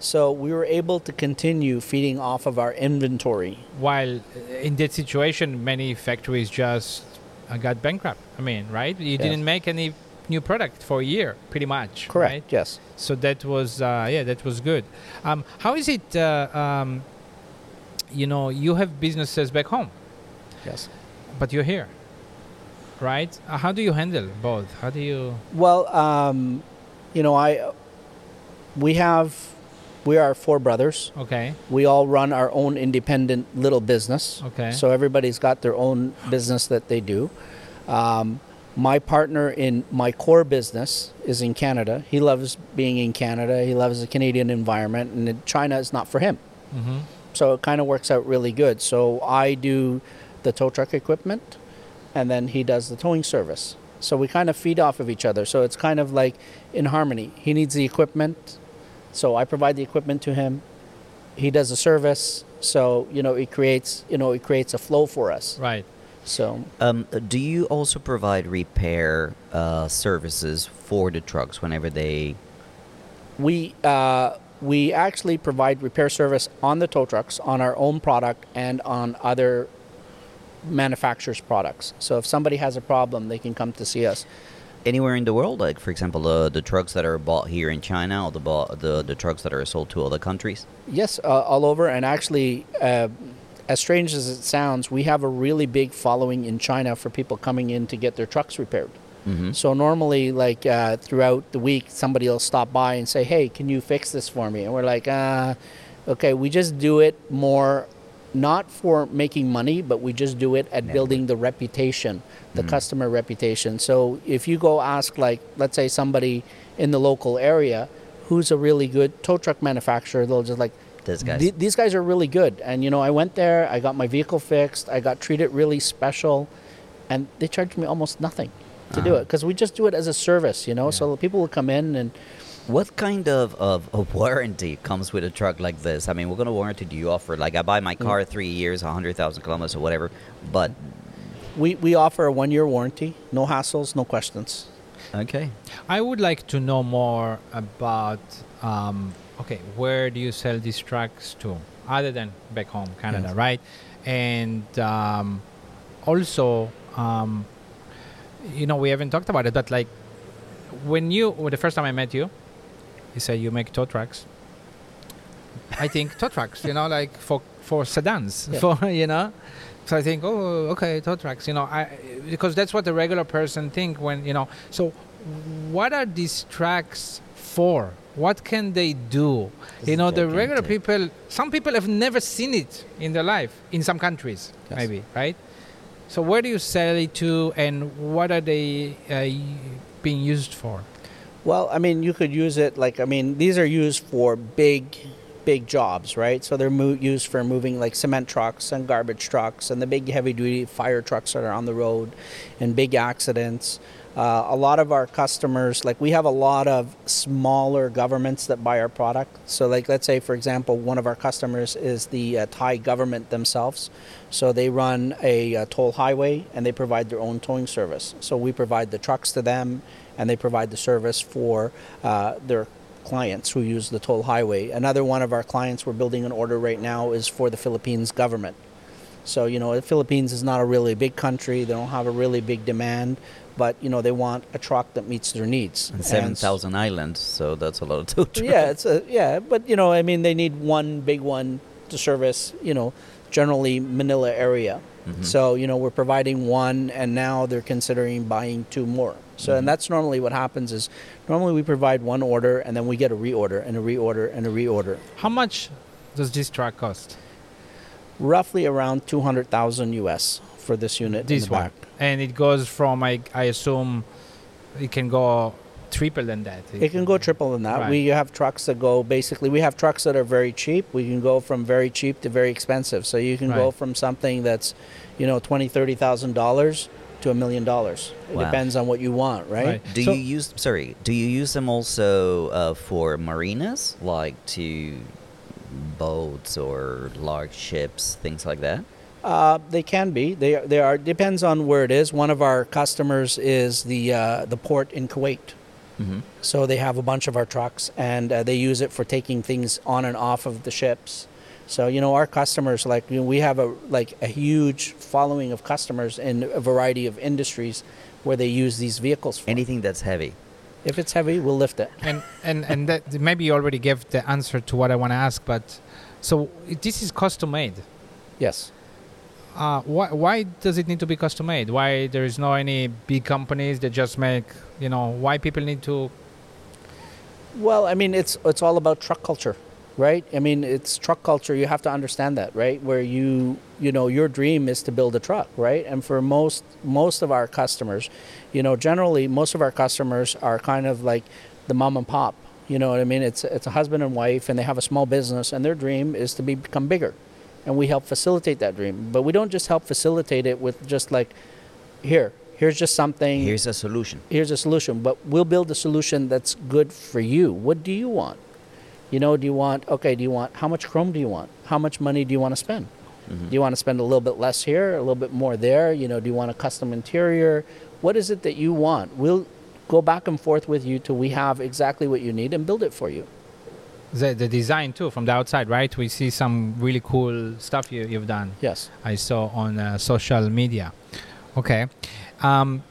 So we were able to continue feeding off of our inventory. While uh, in that situation, many factories just uh, got bankrupt. I mean, right? You didn't make any new product for a year, pretty much. Right? Yes. So that was uh, yeah, that was good. Um, how is it? Uh, um, you know, you have businesses back home, Yes. but you're here, right? Uh, how do you handle both? How do you? Well, um, you know, I we have we are four brothers. Okay. We all run our own independent little business. Okay. So everybody's got their own business that they do. Um, my partner in my core business is in Canada. He loves being in Canada. He loves the Canadian environment, and China is not for him. Mm-hmm. So it kind of works out really good. So I do the tow truck equipment, and then he does the towing service. So we kind of feed off of each other. So it's kind of like in harmony. He needs the equipment, so I provide the equipment to him. He does the service. So you know it creates you know it creates a flow for us. Right. So Um, do you also provide repair uh, services for the trucks whenever they? we uh, we actually provide repair service on the tow trucks on our own product and on other manufacturers' products. So if somebody has a problem, they can come to see us. Anywhere in the world, like for example, uh, the trucks that are bought here in China, or the bought, the the trucks that are sold to other countries. Yes, uh, all over. And actually, uh, as strange as it sounds, we have a really big following in China for people coming in to get their trucks repaired. Mm-hmm. So normally, like uh, throughout the week, somebody will stop by and say, "Hey, can you fix this for me?" And we're like, uh, "Okay, we just do it more not for making money, but we just do it at building the reputation, the mm. customer reputation. So if you go ask, like, let's say somebody in the local area who's a really good tow truck manufacturer, they'll just like, These guys. "The- these guys are really good. And, you know, I went there, I got my vehicle fixed, I got treated really special, and they charged me almost nothing to do uh-huh. it because we just do it as a service, you know? So people will come in and, What kind of, of, of warranty comes with a truck like this? I mean, what kind of warranty do you offer? Like, I buy my Mm. car three years, 100,000 kilometers or whatever, but we, we offer a one year warranty, no hassles, no questions. okay. I would like to know more about um, okay, where do you sell these trucks to, other than back home, Canada, Yes. right? And um, also, um, you know, we haven't talked about it, but like when you, well, the first time I met you, you said you make tow trucks. I think tow trucks, you know, like for for sedans, Yeah. <laughs> for you know. So I think, oh, okay, tow trucks, you know, I because that's what the regular person think when you know. So, what are these tracks for? What can they do? you know, the regular people. Some people have never seen it in their life in some countries, Yes. maybe, right? So where do you sell it to, and what are they uh, being used for? Well, I mean, you could use it like I mean, these are used for big, big jobs, right? So they're mo- used for moving like cement trucks and garbage trucks and the big heavy duty fire trucks that are on the road, and big accidents. Uh, a lot of our customers, like we have a lot of smaller governments that buy our product. So, like, let's say, for example, one of our customers is the uh, Thai government themselves. So they run a, uh toll highway and they provide their own towing service. So we provide the trucks to them and they provide the service for uh, their clients who use the toll highway. Another one of our clients we're building an order right now is for the Philippines government. So you know, the Philippines is not a really big country. They don't have a really big demand, but you know, they want a truck that meets their needs. And And 7,000 islands, so that's a lot of <laughs> tow trucks. yeah, it's a yeah, but you know, I mean, they need one big one to service, you know, generally Manila area. Mhm. So you know, we're providing one, and now they're considering buying two more. So Mhm. and that's normally what happens is normally we provide one order, and then we get a reorder and a reorder and a reorder, How much does this truck cost? roughly around two hundred thousand US for this unit. This one, back. and it goes from I, I assume it can go triple than that. It can go triple than that. Right. We have trucks that go basically. We have trucks that are very cheap. We can go from very cheap to very expensive. So you can go from something that's, you know, twenty, thirty thousand dollars to a million dollars. It Wow. depends on what you want, right? Right. Do So- you use sorry? Do you use them also uh, for marinas, like to boats or large ships, things like that? Uh, they can be. They they are depends on where it is. One of our customers is the uh, the port in Kuwait. Mm-hmm. So they have a bunch of our trucks, and uh, they use it for taking things on and off of the ships. So you know, our customers like you know, we have a like a huge following of customers in a variety of industries where they use these vehicles. For. Anything that's heavy. If it's heavy, we'll lift it. and and and that maybe you already gave the answer to what I want to ask, but so this is custom made. Yes. Uh, why why does it need to be custom made? Why there is no any big companies that just make you know why people need to Well, I mean, it's it's all about truck culture, right? I mean, it's truck culture. You have to understand that, right? Where you you know your dream is to build a truck, right? And for most most of our customers, you know, generally most of our customers are kind of like the mom and pop. You know what I mean? It's it's a husband and wife, and they have a small business, and their dream is to be, become bigger, and we help facilitate that dream. But we don't just help facilitate it with just like, here, here's just something Here's a solution. here's a solution, but we'll build a solution that's good for you. What do you want? You know, do you want, okay, do you want, how much chrome do you want? How much money do you want to spend? Mhm. Do you want to spend a little bit less here, a little bit more there? You know, do you want a custom interior? What is it that you want? We'll go back and forth with you till we have exactly what you need and build it for you. the, the design too from the outside, right? We see some really cool stuff you, you've done. Yes. I saw on uh, social media. Okay, um,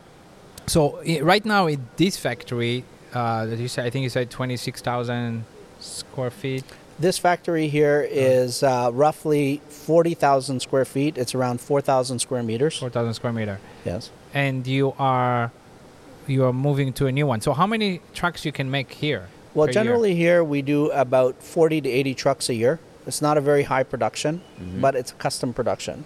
so i- right now in this factory, uh, that you said, I think you said twenty six thousand square feet. This factory here is uh, roughly 40,000 square feet. It's around 4,000 square meters. four thousand square meter, Yes. and you are you are moving to a new one. So how many trucks you can make here? Well, per year? generally here we do about 40 to 80 trucks a year. It's not a very high production, but it's a custom production.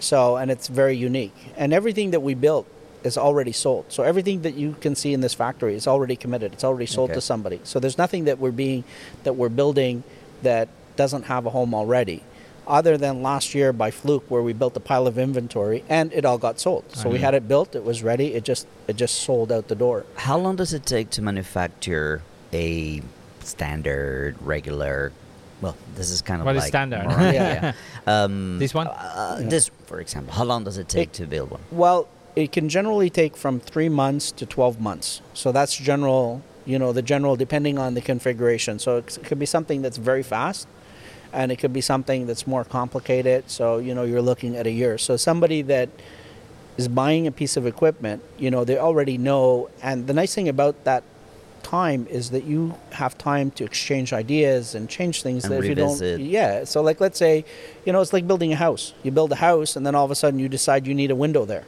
So, and it's very unique. And everything that we built is already sold. So everything that you can see in this factory is already committed. It's already sold Okay. to somebody. So there's nothing that we're being that we're building that doesn't have a home already. Other than last year by fluke where we built a pile of inventory and it all got sold. So we had it built, it was ready, it just it just sold out the door. How long does it take to manufacture a standard, regular? Well, this is kind of What is like standard? more- <laughs> Yeah. Um, This one? Uh, Yeah. This, for example, how long does it take It- to build one? Well, it can generally take from three months to 12 months. So that's general, you know, the general depending on the configuration. So it could be something that's very fast and it could be something that's more complicated. So, you know, you're looking at a year. So somebody that is buying a piece of equipment, you know, they already know. And the nice thing about that time is that you have time to exchange ideas and change things And that if you revisit. don't yeah so like let's say you know it's like building a house you build a house and then all of a sudden you decide you need a window there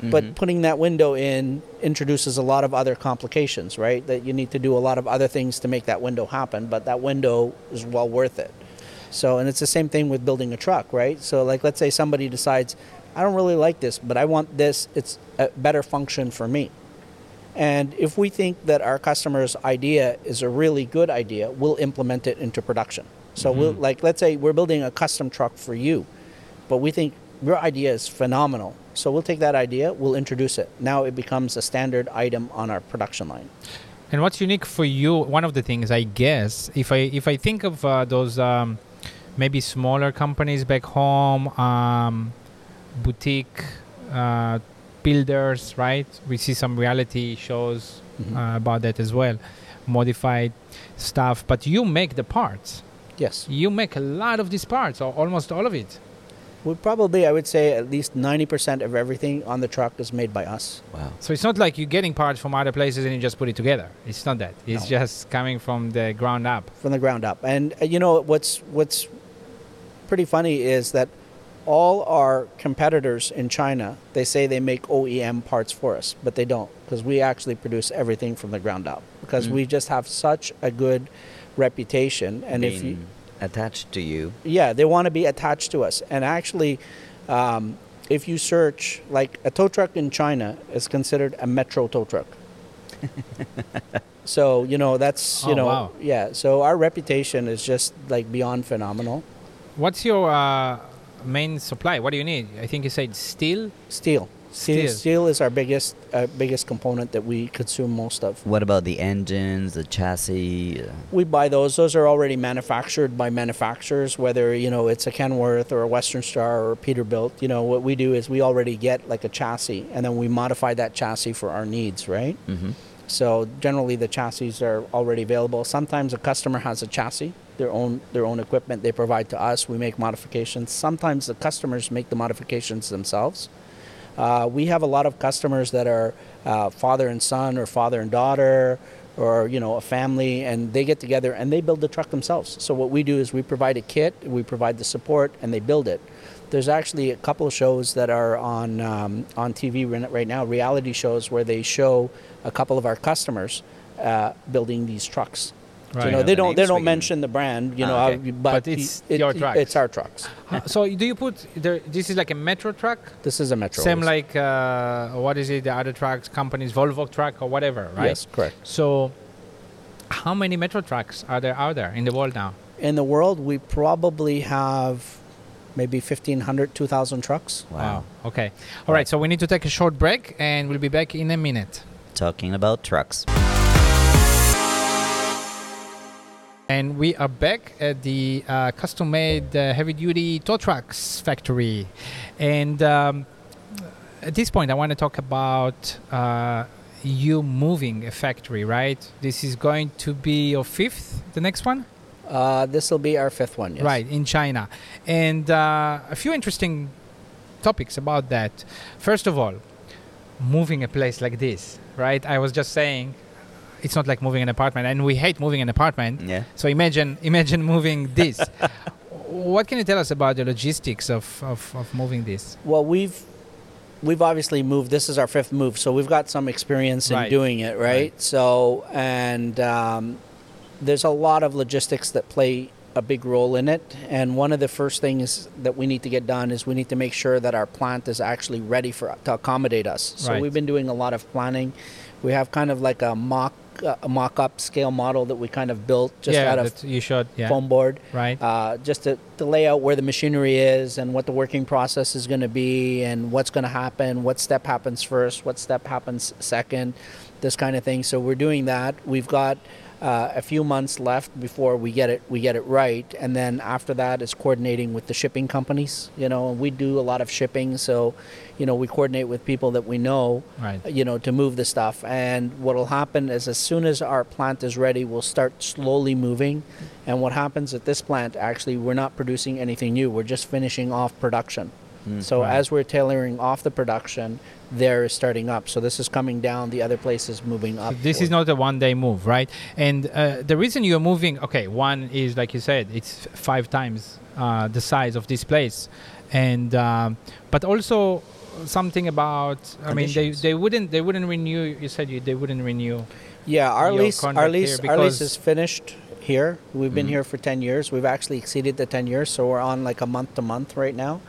Mm-hmm. but putting that window in introduces a lot of other complications, right? That you need to do a lot of other things to make that window happen, but that window is well worth it. So, and it's the same thing with building a truck, right? So, like, let's say somebody decides, I don't really like this, but I want this, it's a better function for me. And if we think that our customer's idea is a really good idea, we'll implement it into production. So, we'll, like, let's say we're building a custom truck for you, but we think your idea is phenomenal. So we'll take that idea, we'll introduce it. Now it becomes a standard item on our production line. And what's unique for you? One of the things, I guess, if I if I think of uh, those um, maybe smaller companies back home, um, boutique uh, builders, right? We see some reality shows uh, about that as well, modified stuff. But you make the parts. Yes. You make a lot of these parts, or almost all of it. We probably, I would say, at least 90% of everything on the truck is made by us. Wow. So it's not like you're getting parts from other places and you just put it together. It's not that. It's No. just coming from the ground up. from the ground up. And uh, you know what's what's pretty funny is that all our competitors in China they say they make OEM parts for us, but they don't because we actually produce everything from the ground up because Mm. we just have such a good reputation. And if you Being attached to you, yeah, they want to be attached to us. And actually, um, if you search, like a tow truck in China is considered a metro tow truck. <laughs> so you know that's you Oh, know wow. yeah. So our reputation is just like beyond phenomenal. What's your uh, main supply? What do you need? I think you said steel. Steel. Steel, Steel. is our biggest uh, biggest component that we consume most of. what about the engines, the chassis? We buy those. Those are already manufactured by manufacturers, whether you know it's a Kenworth or a Western Star or a Peterbilt. You know what we do is we already get like a chassis, and then we modify that chassis for our needs, right? mhm. So generally, the chassis are already available. Sometimes a customer has a chassis, their own their own equipment they provide to us. We make modifications. Sometimes the customers make the modifications themselves. Uh, we have a lot of customers that are uh, father and son, or father and daughter, or you know a family, and they get together and they build the truck themselves. So what we do is we provide a kit, we provide the support, and they build it. There's actually a couple of shows that are on um, on TV right now, reality shows where they show a couple of our customers uh, building these trucks. So, you know, they don't they don't mention the brand, you Ah, know, okay. uh, but, But it's it- your it- trucks. It's our trucks. Uh, so do you put there? This is like a metro truck, This is a metro. same like uh, what is it? The other trucks companies, Volvo truck or whatever, right? Yes, correct. So, how many metro trucks are there out there in the world now? In the world, we probably have maybe 1,500, 2,000 trucks. Wow. Okay. All right. So we need to take a short break, and we'll be back in a minute. Talking about trucks. And we are back at the uh, custom-made uh, heavy-duty tow trucks factory, and um, at this point, I want to talk about uh, you moving a factory. Right? This is going to be your fifth, the next one, Uh, this will be our fifth one. Yes. right? In China, and uh, a few interesting topics about that. First of all, moving a place like this, right? I was just saying, it's not like moving an apartment, and we hate moving an apartment. Yeah. So imagine <laughs> imagine moving this. what can you tell us about the logistics of, of, of moving this? Well, we've we've obviously moved. This is our fifth move, so we've got some experience in Right. doing it, right? Right. So, and um, there's a lot of logistics that play a big role in it. And one of the first things that we need to get done is we need to make sure that our plant is actually ready for to accommodate us. So Right. we've been doing a lot of planning. We have kind of like a mock uh, a mock-up scale model that we kind of built just yeah, out of you should. Yeah. foam board Right. uh, just to, to lay out where the machinery is and what the working process is going to be and what's going to happen, what step happens first, what step happens second, this kind of thing. So we're doing that. We've got uh, a few months left before we get it we get it right, and then after that is coordinating with the shipping companies. You know, and we do a lot of shipping, so you know we coordinate with people that we know Right. you know, to move the stuff. And what will happen is as soon as our plant is ready, we'll start slowly moving. And what happens at this plant, actually, we're not producing anything new. We're just finishing off production. So Right. as we're tailoring off the production, they're starting up. So this is coming down. The other place is moving up. This is not a one day move, right? And uh, the reason you're moving, okay, one is like you said, it's five times uh, the size of this place, and um, but also something about, I mean, they, they wouldn't they wouldn't renew. You said you, they wouldn't renew. Yeah, our lease, our lease, our lease is finished here. We've been Mhm. here for ten years. We've actually exceeded the ten years, so we're on like a month to month right now.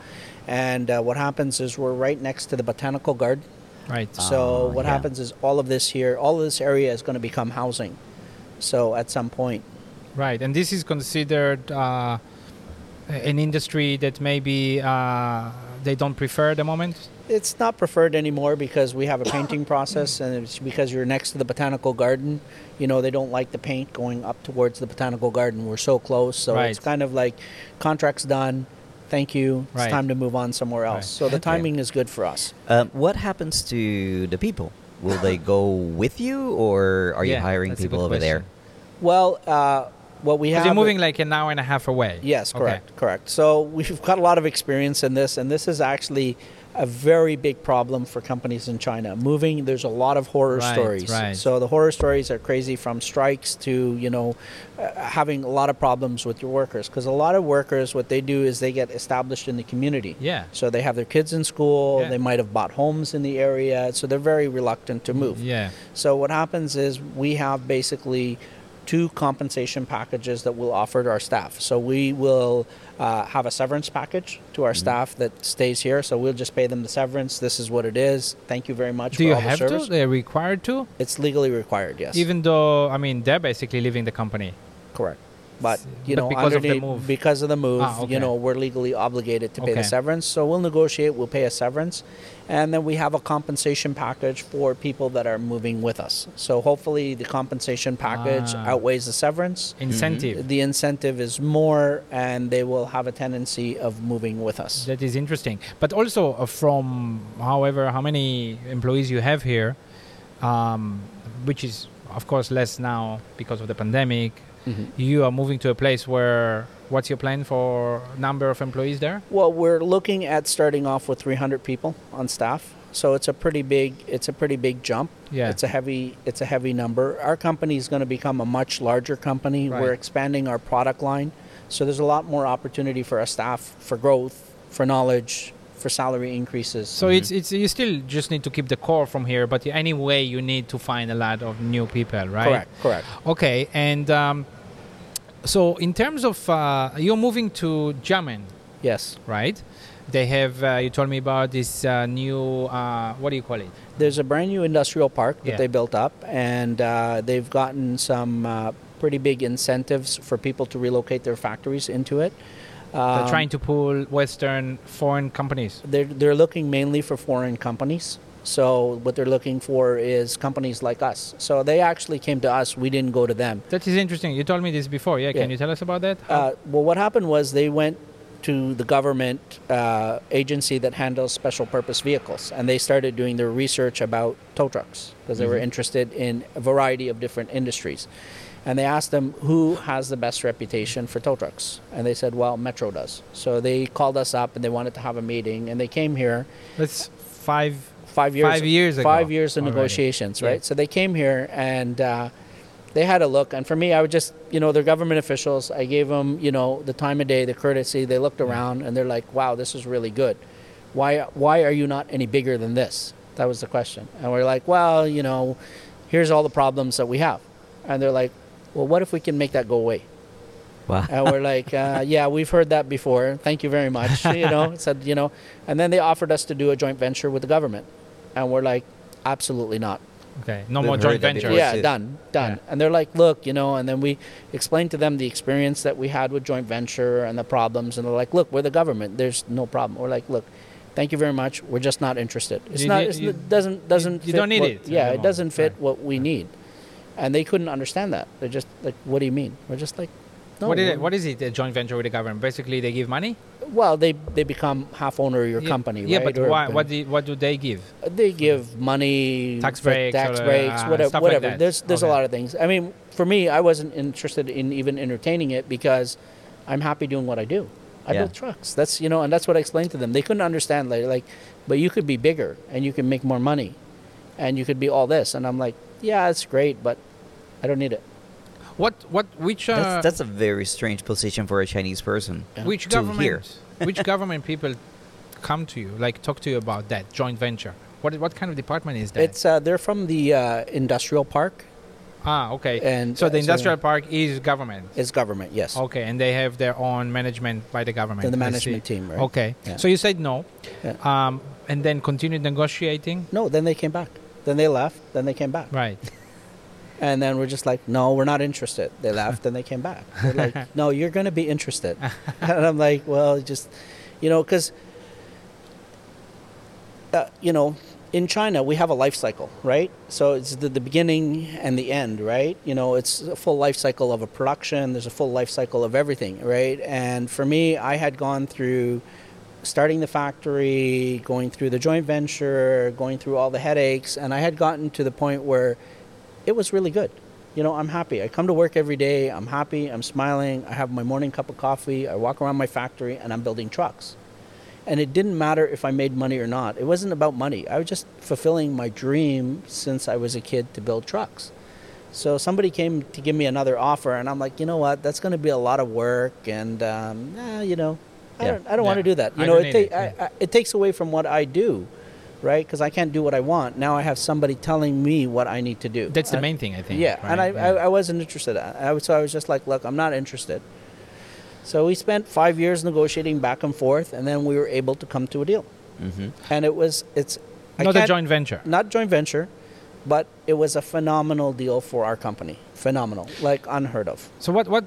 And uh, what happens is we're right next to the botanical garden. Right. So Ah, what yeah. happens is all of this here, all of this area is going to become housing. So at some point, Right, and this is considered uh, an industry that maybe uh, they don't prefer at the moment. it's not preferred anymore because we have a painting process, and it's because you're next to the botanical garden. You know, they don't like the paint going up towards the botanical garden. We're so close, so it's kind of like contract's done. Thank you. It's time to move on somewhere else. Right. So the <laughs> Okay. timing is good for us. Um, what happens to the people? Will they go with you, or are you hiring people good over there? Well, uh, what we Because have you're moving like an hour and a half away. Yes, Okay. correct, correct. So we've got a lot of experience in this, and this is actually a very big problem for companies in China. Moving, there's a lot of horror Right, stories. right. So the horror stories are crazy, from strikes to you know uh, having a lot of problems with your workers. Because a lot of workers, what they do is they get established in the community. Yeah. So they have their kids in school. Yeah. They might have bought homes in the area, so they're very reluctant to move. Yeah. So what happens is we have basically two compensation packages that we'll offer to our staff. So we will uh, have a severance package to our staff that stays here. So we'll just pay them the severance. This is what it is. Thank you very much Do for you all have the service. to? They're required to, It's legally required. Yes. even though I mean they're basically leaving the company. correct. But you But know, because of the move. because of the move, Ah, okay. you know, we're legally obligated to pay the severance. So we'll negotiate. We'll pay a severance, and then we have a compensation package for people that are moving with us. So hopefully, the compensation package Ah. outweighs the severance. Incentive. The incentive is more, and they will have a tendency of moving with us. That is interesting. But also uh, from however how many employees you have here, um, which is of course less now because of the pandemic. You are moving to a place where what's your plan for number of employees there? Well, we're looking at starting off with 300 people on staff. So it's a pretty big it's a pretty big jump. Yeah. It's a heavy it's a heavy number. Our company is going to become a much larger company. Right. We're expanding our product line. So there's a lot more opportunity for our staff for growth, for knowledge, for salary increases. So it's it's you still just need to keep the core from here, but anyway you need to find a lot of new people, right? correct, correct. Okay, and um, so in terms of uh, you're moving to German, Yes. right? They have uh, you told me about this uh, new uh, what do you call it? There's a brand new industrial park that Yeah. they built up, and uh, they've gotten some uh, pretty big incentives for people to relocate their factories into it. They're Um, trying to pull Western foreign companies. they're, they're looking mainly for foreign companies. So what they're looking for is companies like us. So they actually came to us. We didn't go to them. That is interesting. You told me this before. Yeah, can you tell us about that? Uh, well, what happened was they went to the government uh, agency that handles special purpose vehicles, and they started doing their research about tow trucks because they were Mhm. interested in a variety of different industries. And they asked them who has the best reputation for tow trucks, and they said, "Well, Metro does." So they called us up and they wanted to have a meeting, and they came here That's five. Five years Five years ago five years of already. negotiations Yeah. right so they came here and uh, they had a look and for me i would just you know they're government officials i gave them you know the time of day the courtesy they looked around and they're like wow this is really good why why are you not any bigger than this that was the question and we're like well you know here's all the problems that we have and they're like well what if we can make that go away Wow. And we're <laughs> like, uh, yeah, we've heard that before. Thank you very much. you know, <laughs> said, you know, and then they offered us to do a joint venture with the government. And we're like, absolutely not. Okay, no They've more joint that venture. yeah, done, done. Yeah. And they're like, look, you know, and then we explained to them the experience that we had with joint venture and the problems. And they're like, look, we're the government. There's no problem. We're like, look, thank you very much. We're just not interested. It's You not. It's, you- it doesn't doesn't. you fit don't need what- it Yeah, the it doesn't fit Right. what we need. And they couldn't understand that. They're just like, what do you mean? We're just like, no. what, is it, what is it, a joint venture with the government? Basically, they give money? Well, they they become half owner of your Yeah, company, Yeah, right? but Or- why, what, do, what do they give? they give money, Tax breaks tax or, breaks, uh, whatever. stuff like. There's there's Okay. a lot of things. I mean, for me, I wasn't interested in even entertaining it because I'm happy doing what I do. I Yeah. build trucks. That's you know, and that's what I explained to them. They couldn't understand like like, but you could be bigger and you can make more money, and you could be all this. And I'm like, yeah, it's great, but I don't need it. What, what, which, uh, That's, that's a very strange position for a Chinese person. which to government, hear. which government people come to you, like talk to you about that joint venture? What, what kind of department is that? It's uh, they're from the uh, industrial park ah, okay. and so the uh, industrial park is government. is government. Yes, Okay, and they have their own management by the government. They're the management team, right? Okay, Yeah. so you said no, Yeah. um, and then continued negotiating. No, then they came back. Then they left. Then they came back. Right. And then we're just like, no, we're not interested. They <laughs> left and they came back. They're like, no, you're going to be interested. <laughs> and I'm like, well, just, you know, because, uh, you know, in China, we have a life cycle, right? So it's the, the beginning and the end, right? You know, it's a full life cycle of a production, there's a full life cycle of everything, right? And for me, I had gone through starting the factory, going through the joint venture, going through all the headaches, and I had gotten to the point where it was really good. You know, I'm happy. I come to work every day. I'm happy. I'm smiling. I have my morning cup of coffee. I walk around my factory and I'm building trucks. And it didn't matter if I made money or not. It wasn't about money. I was just fulfilling my dream since I was a kid to build trucks. So somebody came to give me another offer, and I'm like, you know what? That's going to be a lot of work, and um, nah, you know, I Yeah. don't, I don't want to do that. You I know, it, ta- it, I, I, it takes away from what I do, right? Because I can't do what I want. Now I have somebody telling me what I need to do. That's the I- main thing, I think. yeah, and I, right? I, I wasn't interested. I, so I was just like, look, I'm not interested. So we spent five years negotiating back and forth, and then we were able to come to a deal. hmm And it was, it's, not a joint venture. not joint venture, but it was a phenomenal deal for our company. Phenomenal, like unheard of. So what what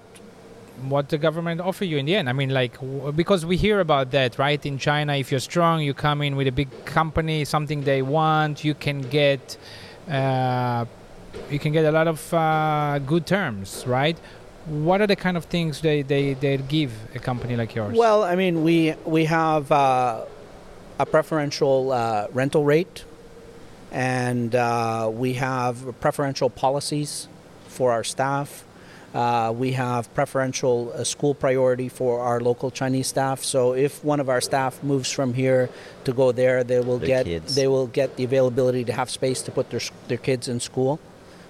what the government offer you in the end? I mean, like w- because we hear about that, right? In China, if you're strong, you come in with a big company, something they want, you can get uh, you can get a lot of uh, good terms, right? What are the kind of things they, they, they give a company like yours? Well, I mean, we we have uh, a preferential uh, rental rate, and uh, we have preferential policies for our staff. Uh, we have preferential uh, school priority for our local Chinese staff. So if one of our staff moves from here to go there, they will Their get kids. they will get the availability to have space to put their their kids in school,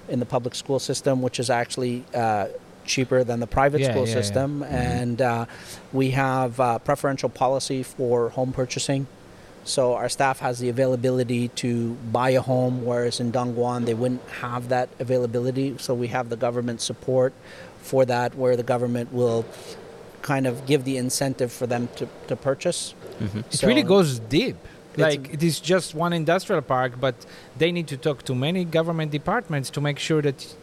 in the public school system, which is actually uh, cheaper than the private Yeah, school yeah, yeah. system. And uh, we have uh, preferential policy for home purchasing. So our staff has the availability to buy a home, whereas in Dongguan they wouldn't have that availability. So we have the government support for that, where the government will kind of give the incentive for them to, to purchase. hmm it So really goes deep. Like it is just one industrial park, but they need to talk to many government departments to make sure that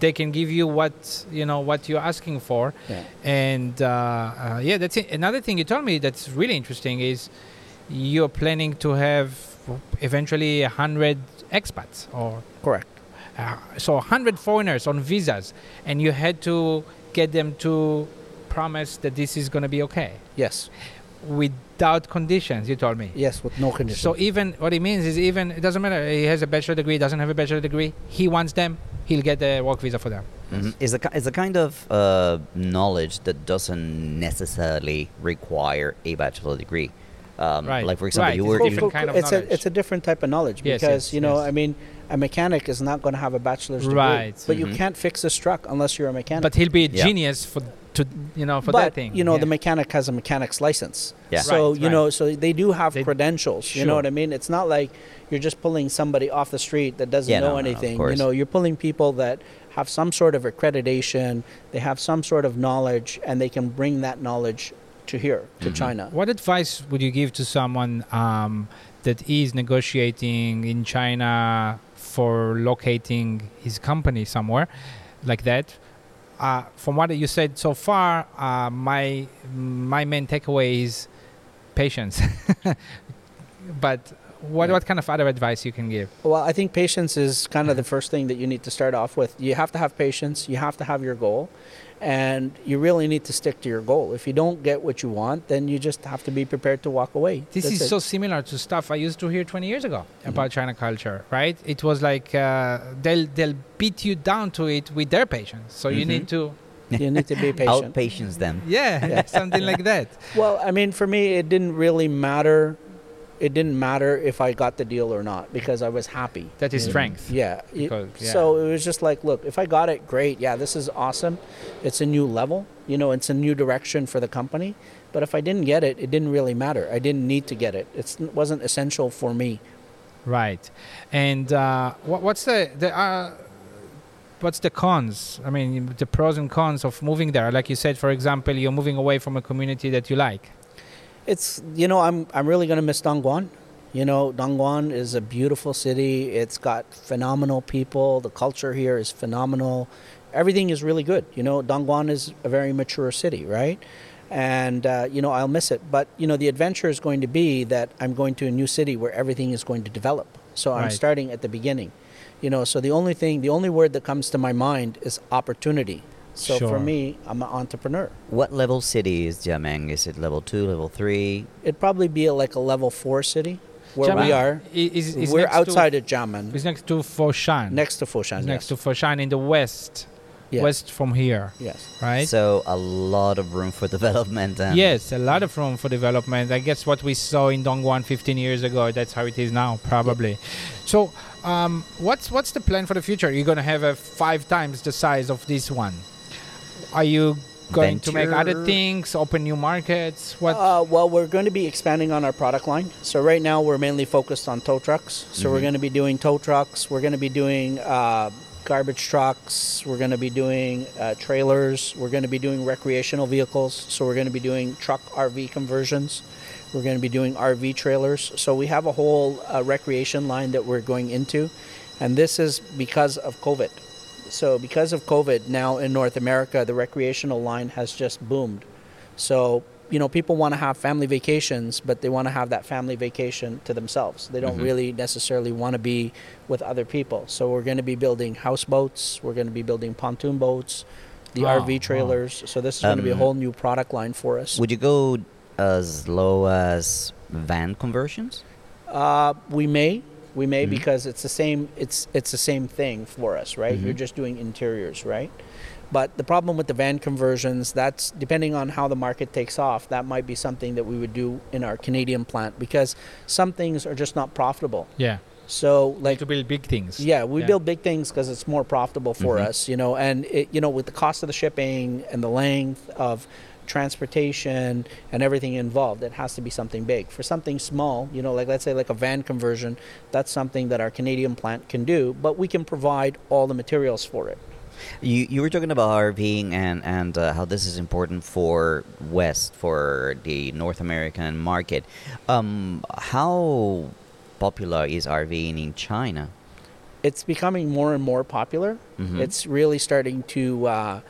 they can give you what you know what you're asking for. Yeah. And uh, uh, yeah, that's it. Another thing you told me that's really interesting is you're planning to have eventually hundred expats or Correct. uh, so 100 foreigners on visas, and you had to get them to promise that this is going to be okay Yes. without conditions. You told me. Yes, with no conditions. So even what it means is even it doesn't matter. He has a bachelor degree, doesn't have a bachelor degree. He wants them. He'll get a work visa for them. hmm Is a ki- is a kind of uh, knowledge that doesn't necessarily require a bachelor degree. Um, Right. Like for example, Right. you It's were different you, kind of it's a it's a different type of knowledge because yes, you know yes. I mean a mechanic is not going to have a bachelor's degree, Right. but you Mhm. can't fix this truck unless you're a mechanic. But he'll be a Yeah. genius for to you know for but that thing. you know Yeah. the mechanic has a mechanic's license. Yeah. So Right, you right. know, so they do have They- credentials. You know what I mean? It's not like you're just pulling somebody off the street that doesn't Yeah, know no, no, no, of anything. you know, you're pulling people that have some sort of accreditation, they have some sort of knowledge, and they can bring that knowledge to here, to China. What advice would you give to someone um, that is negotiating in China for locating his company somewhere like that? Uh, from what you said so far, uh, my my main takeaway is patience. <laughs> but what Yeah. what kind of other advice you can give? Well, I think patience is kind of the first thing that you need to start off with. You have to have patience, you have to have your goal, and you really need to stick to your goal. If you don't get what you want, then you just have to be prepared to walk away. This That's is it. so similar to stuff I used to hear 20 years ago Mm-hmm. about China culture, right? It was like uh, they'll they'll beat you down to it with their patience. So you Mm-hmm. Mhm. need to <laughs> you need to be patient. Outpatience them. yeah, <laughs> Yeah. something like that. Well, I mean, for me, it didn't really matter. It didn't matter if I got the deal or not because I was happy. That is strength. Yeah. Because- yeah. So it was just like, look, if I got it, great. Yeah, this is awesome. It's a new level. You know, it's a new direction for the company. But if I didn't get it, it didn't really matter. I didn't need to get it. It's, it wasn't essential for me. Right. And uh, what, what's the the uh, what's the cons? I mean, the pros and cons of moving there. Like you said, for example, you're moving away from a community that you like. It's you know I'm I'm really gonna miss Dongguan. You know Dongguan is a beautiful city. It's got phenomenal people. The culture here is phenomenal. Everything is really good. You know Dongguan is a very mature city, right? And uh, you know I'll miss it. But you know the adventure is going to be that I'm going to a new city where everything is going to develop. So I'm starting at the beginning. You know, so the only thing, the only word that comes to my mind is opportunity. So Sure. for me, I'm an entrepreneur. What level city is Jiangmen? Is it level two, level three? It'd probably be a, like a level four city where we are. Is, is We're outside To, of Jiangmen, it's next to Foshan. next to Foshan. It's next yes. to Foshan in the west, Yes. west from here, Yes. right? So a lot of room for <laughs> development. And Yes, a lot of room for development. I guess what we saw in Dongguan 15 years ago, that's how it is now, probably. So, um, what's what's the plan for the future? You're gonna have a five times the size of this one. Are you going to make other things, open new markets? What? Uh, well, we're going to be expanding on our product line. So right now we're mainly focused on tow trucks. So we're Mhm. going to be doing tow trucks. We're going to be doing uh, garbage trucks. We're going to be doing uh, trailers. We're going to be doing recreational vehicles. So we're going to be doing truck RV conversions. We're going to be doing RV trailers. So we have a whole uh, recreation line that we're going into, and this is because of COVID. So because of COVID, now in North America, the recreational line has just boomed. So, you know, people want to have family vacations, but they want to have that family vacation to themselves. They don't Mhm. really necessarily want to be with other people. So, we're going to be building houseboats, we're going to be building pontoon boats, the wow. RV trailers. So, this is going to be a Um, whole new product line for us. Would you go as low as van conversions? Uh, we may, we may Mhm. because it's the same. It's it's the same thing for us, right? You're Mhm. just doing interiors, right? But the problem with the van conversions, that's depending on how the market takes off. That might be something that we would do in our Canadian plant because some things are just not profitable. yeah, So, like to build big things. yeah, we Yeah. build big things because it's more profitable for Mhm. us, you know. And it, you know, with the cost of the shipping and the length of transportation and everything involved, it has to be something big. For something small, you know, like let's say like a van conversion, that's something that our Canadian plant can do, but we can provide all the materials for it. You you were talking about RVing and and uh, how this is important for West for the North American market. Um, how popular is RVing in China? It's becoming more and more popular. Mhm. It's really starting to uh,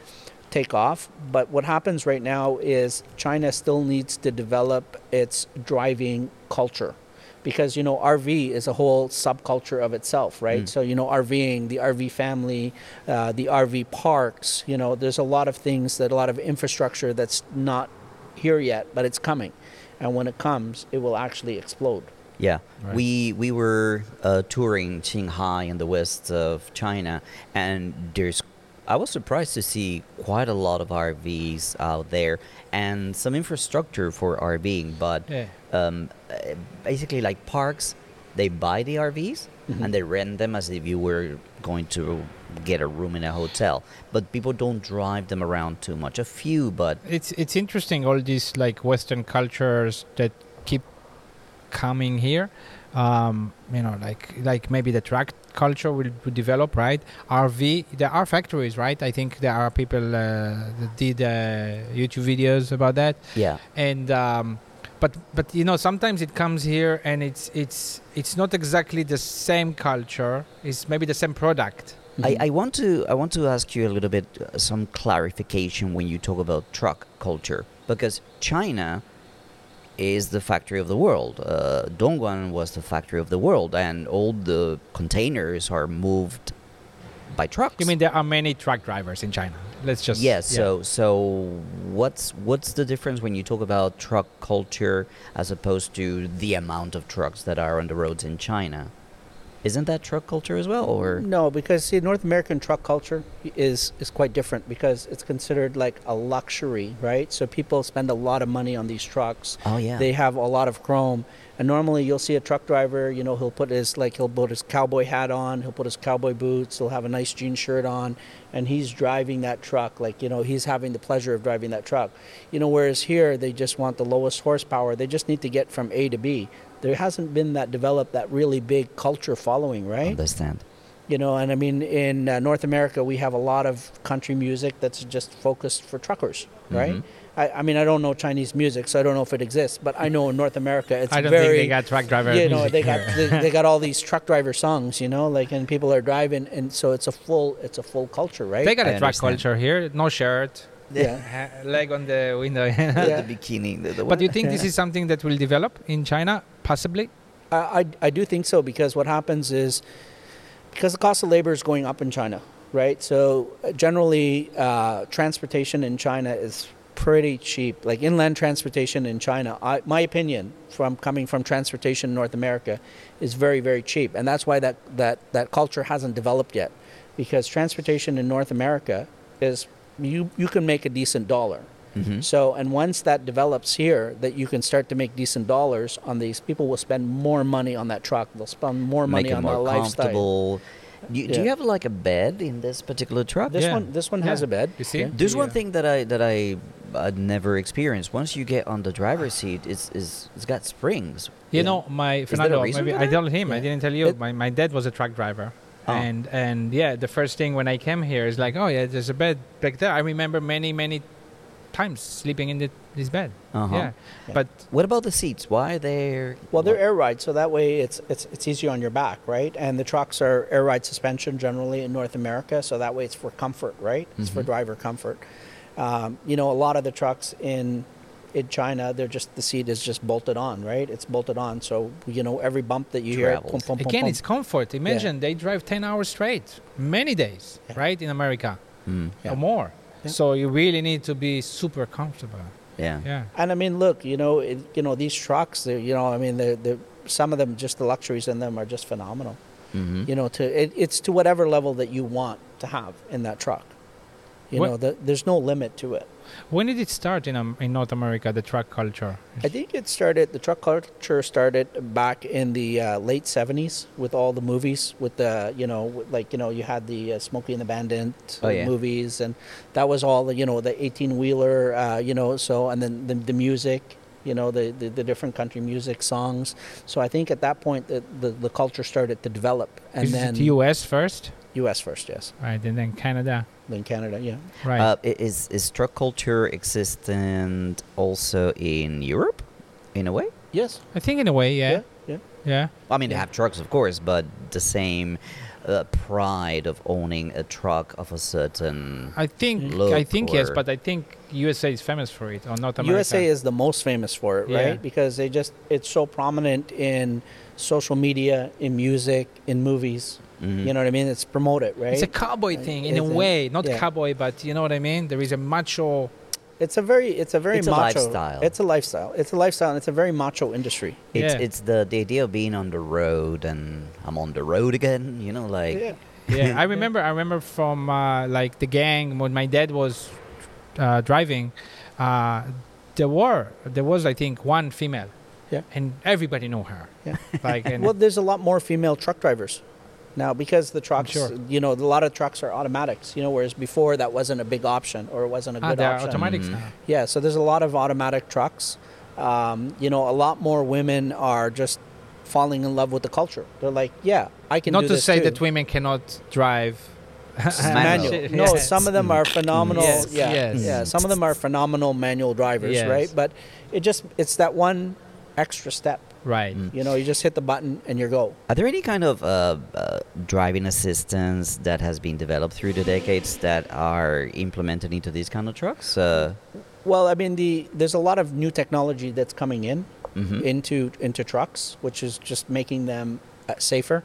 take off. But what happens right now is China still needs to develop its driving culture. Because, you know, RV is a whole subculture of itself, right? Mm. So, you know, RVing, the RV family, uh, the RV parks, you know, there's a lot of things that a lot of infrastructure that's not here yet, but it's coming. And when it comes, it will actually explode. Yeah, Right. we we were uh, touring Qinghai in the west of China, and there's. I was surprised to see quite a lot of RVs out there and some infrastructure for RVing, but Yeah. um, basically like parks, they buy the RVs Mhm. and they rent them as if you were going to get a room in a hotel. But people don't drive them around too much. A few, but it's it's interesting all these like Western cultures that keep coming here. Um, you know, like like maybe the track culture will, develop, right? RV, there are factories, right? I think there are people uh, that did uh, YouTube videos about that, Yeah. and um, but but you know sometimes it comes here and it's it's it's not exactly the same culture. It's maybe the same product. I, I want to I want to ask you a little bit uh, some clarification when you talk about truck culture because China is the factory of the world. Uh, Dongguan was the factory of the world, and all the containers are moved by trucks. You mean there are many truck drivers in China? Let's just yes. yeah. So so what's what's the difference when you talk about truck culture as opposed to the amount of trucks that are on the roads in China? Isn't that truck culture as well, or No, because see, North American truck culture is is quite different because it's considered like a luxury, right? So people spend a lot of money on these trucks. oh yeah, They have a lot of chrome, and normally you'll see a truck driver. You know, he'll put his like he'll put his cowboy hat on, he'll put his cowboy boots, he'll have a nice jean shirt on, and he's driving that truck. Like you know, he's having the pleasure of driving that truck. You know, whereas here they just want the lowest horsepower. They just need to get from A to B. There hasn't been that developed that really big culture following, right? understand. you know and i mean in uh, north america we have a lot of country music that's just focused for truckers right Mhm. I, I mean i don't know chinese music so i don't know if it exists but i know in north america it's very. I don't very think they got truck driver. you know music they got they, they got all these truck driver songs you know like and people are driving and so it's a full it's a full culture right They got I a truck understand. culture here. No shirt, yeah <laughs> leg on the window. <laughs> Yeah. the bikini. The, the But do you think Yeah. this is something that will develop in China? Possibly. I, I, do think so because what happens is because the cost of labor is going up in China, right? So uh, generally, uh, transportation in China is pretty cheap. Like inland transportation in China, I, my opinion from coming from transportation in North America is very very cheap, and that's why that that that culture hasn't developed yet, because transportation in North America is you you can make a decent dollar. Mhm. So, and once that develops here, that you can start to make decent dollars on these, people will spend more money on that truck. They'll spend more money Make it on more the lifestyle. comfortable. You, Do you have like a bed in this particular truck? This Yeah. one, this one has a bed. You see? Yeah. There's one thing that I that I I'd never experienced. Once you get on the driver's seat, it's it's, it's got springs. You know, my there a Fernando, reason maybe I told him, I didn't tell you. It- my, my dad was a truck driver. Oh. And and yeah, the first thing when I came here is like, oh yeah, there's a bed back there. I remember many many times sleeping in the, this bed. Uh-huh. Yeah, but What about the seats? Why are they? Well, they're air ride, so that way it's it's it's easier on your back, right? And the trucks are air ride suspension generally in North America, so that way it's for comfort, right? It's for Mhm. driver comfort. Um, you know, a lot of the trucks in in China, they're just the seat is just bolted on, right? It's bolted on, so you know every bump that you hear, pum, pum, pum, again, pum. it's comfort. Imagine they drive 10 hours straight, many days, Yeah. right, in America Mm, Yeah. or more. Yeah. So you really need to be super comfortable. yeah. Yeah. And I mean, look, you know, it, you know these trucks. You know, I mean, they're, they're, some of them, just the luxuries in them are just phenomenal. Mhm. You know, to it, it's to whatever level that you want to have in that truck. You What- know, the, there's no limit to it. When did it start in, um, in North America, the truck culture? I think it started. The truck culture started back in the uh, late '70s with all the movies. With the you know, like you know, you had the uh, Smokey and the Bandit Oh, yeah. movies, and that was all the you know the 18 wheeler. Uh, you know, so and then the, the music. You know, the, the the different country music songs. So I think at that point the the, the culture started to develop, and Is then it US first? U.S. first, yes, Right, and then Canada. then Canada, yeah. Right. Uh, is is truck culture existent also in Europe, in a way? Yes. I think in a way, yeah. Yeah. Yeah. Yeah. I mean, they have trucks, of course, but the same uh, pride of owning a truck of a certain. I think Look I think yes, but I think USA is famous for it or not America. USA is the most famous for it, Yeah. right? Because they just it's so prominent in social media, in music, in movies. Mhm. You know what I mean? It's promoted, right? It's a cowboy Uh, thing in a way, not yeah. cowboy, but you know what I mean. There is a macho. It's a very it's a very It's a macho lifestyle. It's a lifestyle. It's a lifestyle and it's a very macho industry. It's Yeah. it's the, the idea of being on the road and I'm on the road again. You know, like yeah. Yeah, <laughs> I remember. I remember from uh, like the gang when my dad was uh, driving. Uh, there were there was I think one female. Yeah. And everybody knew her. Yeah. Like <laughs> and Well, there's a lot more female truck drivers now because the trucks, sure. you know, a lot of trucks are automatics, you know, whereas before that wasn't a big option or it wasn't a ah, good they are option. automatics Mhm. now. Yeah, so there's a lot of automatic trucks. Um, you know, a lot more women are just falling in love with the culture. They're like, yeah, I can Not do to this say too. that women cannot drive. <laughs> Manual. manual. No, Yes. some of them are phenomenal. Yes, Yeah, yes. yeah. Some of them are phenomenal manual drivers, Yes. right? But it just it's that one extra step. Right. You know, you just hit the button and you go. Are there any kind of uh, uh, driving assistance that has been developed through the decades that are implemented into these kind of trucks? Uh, Well, I mean, the there's a lot of new technology that's coming in mhm. into into trucks, which is just making them uh, safer,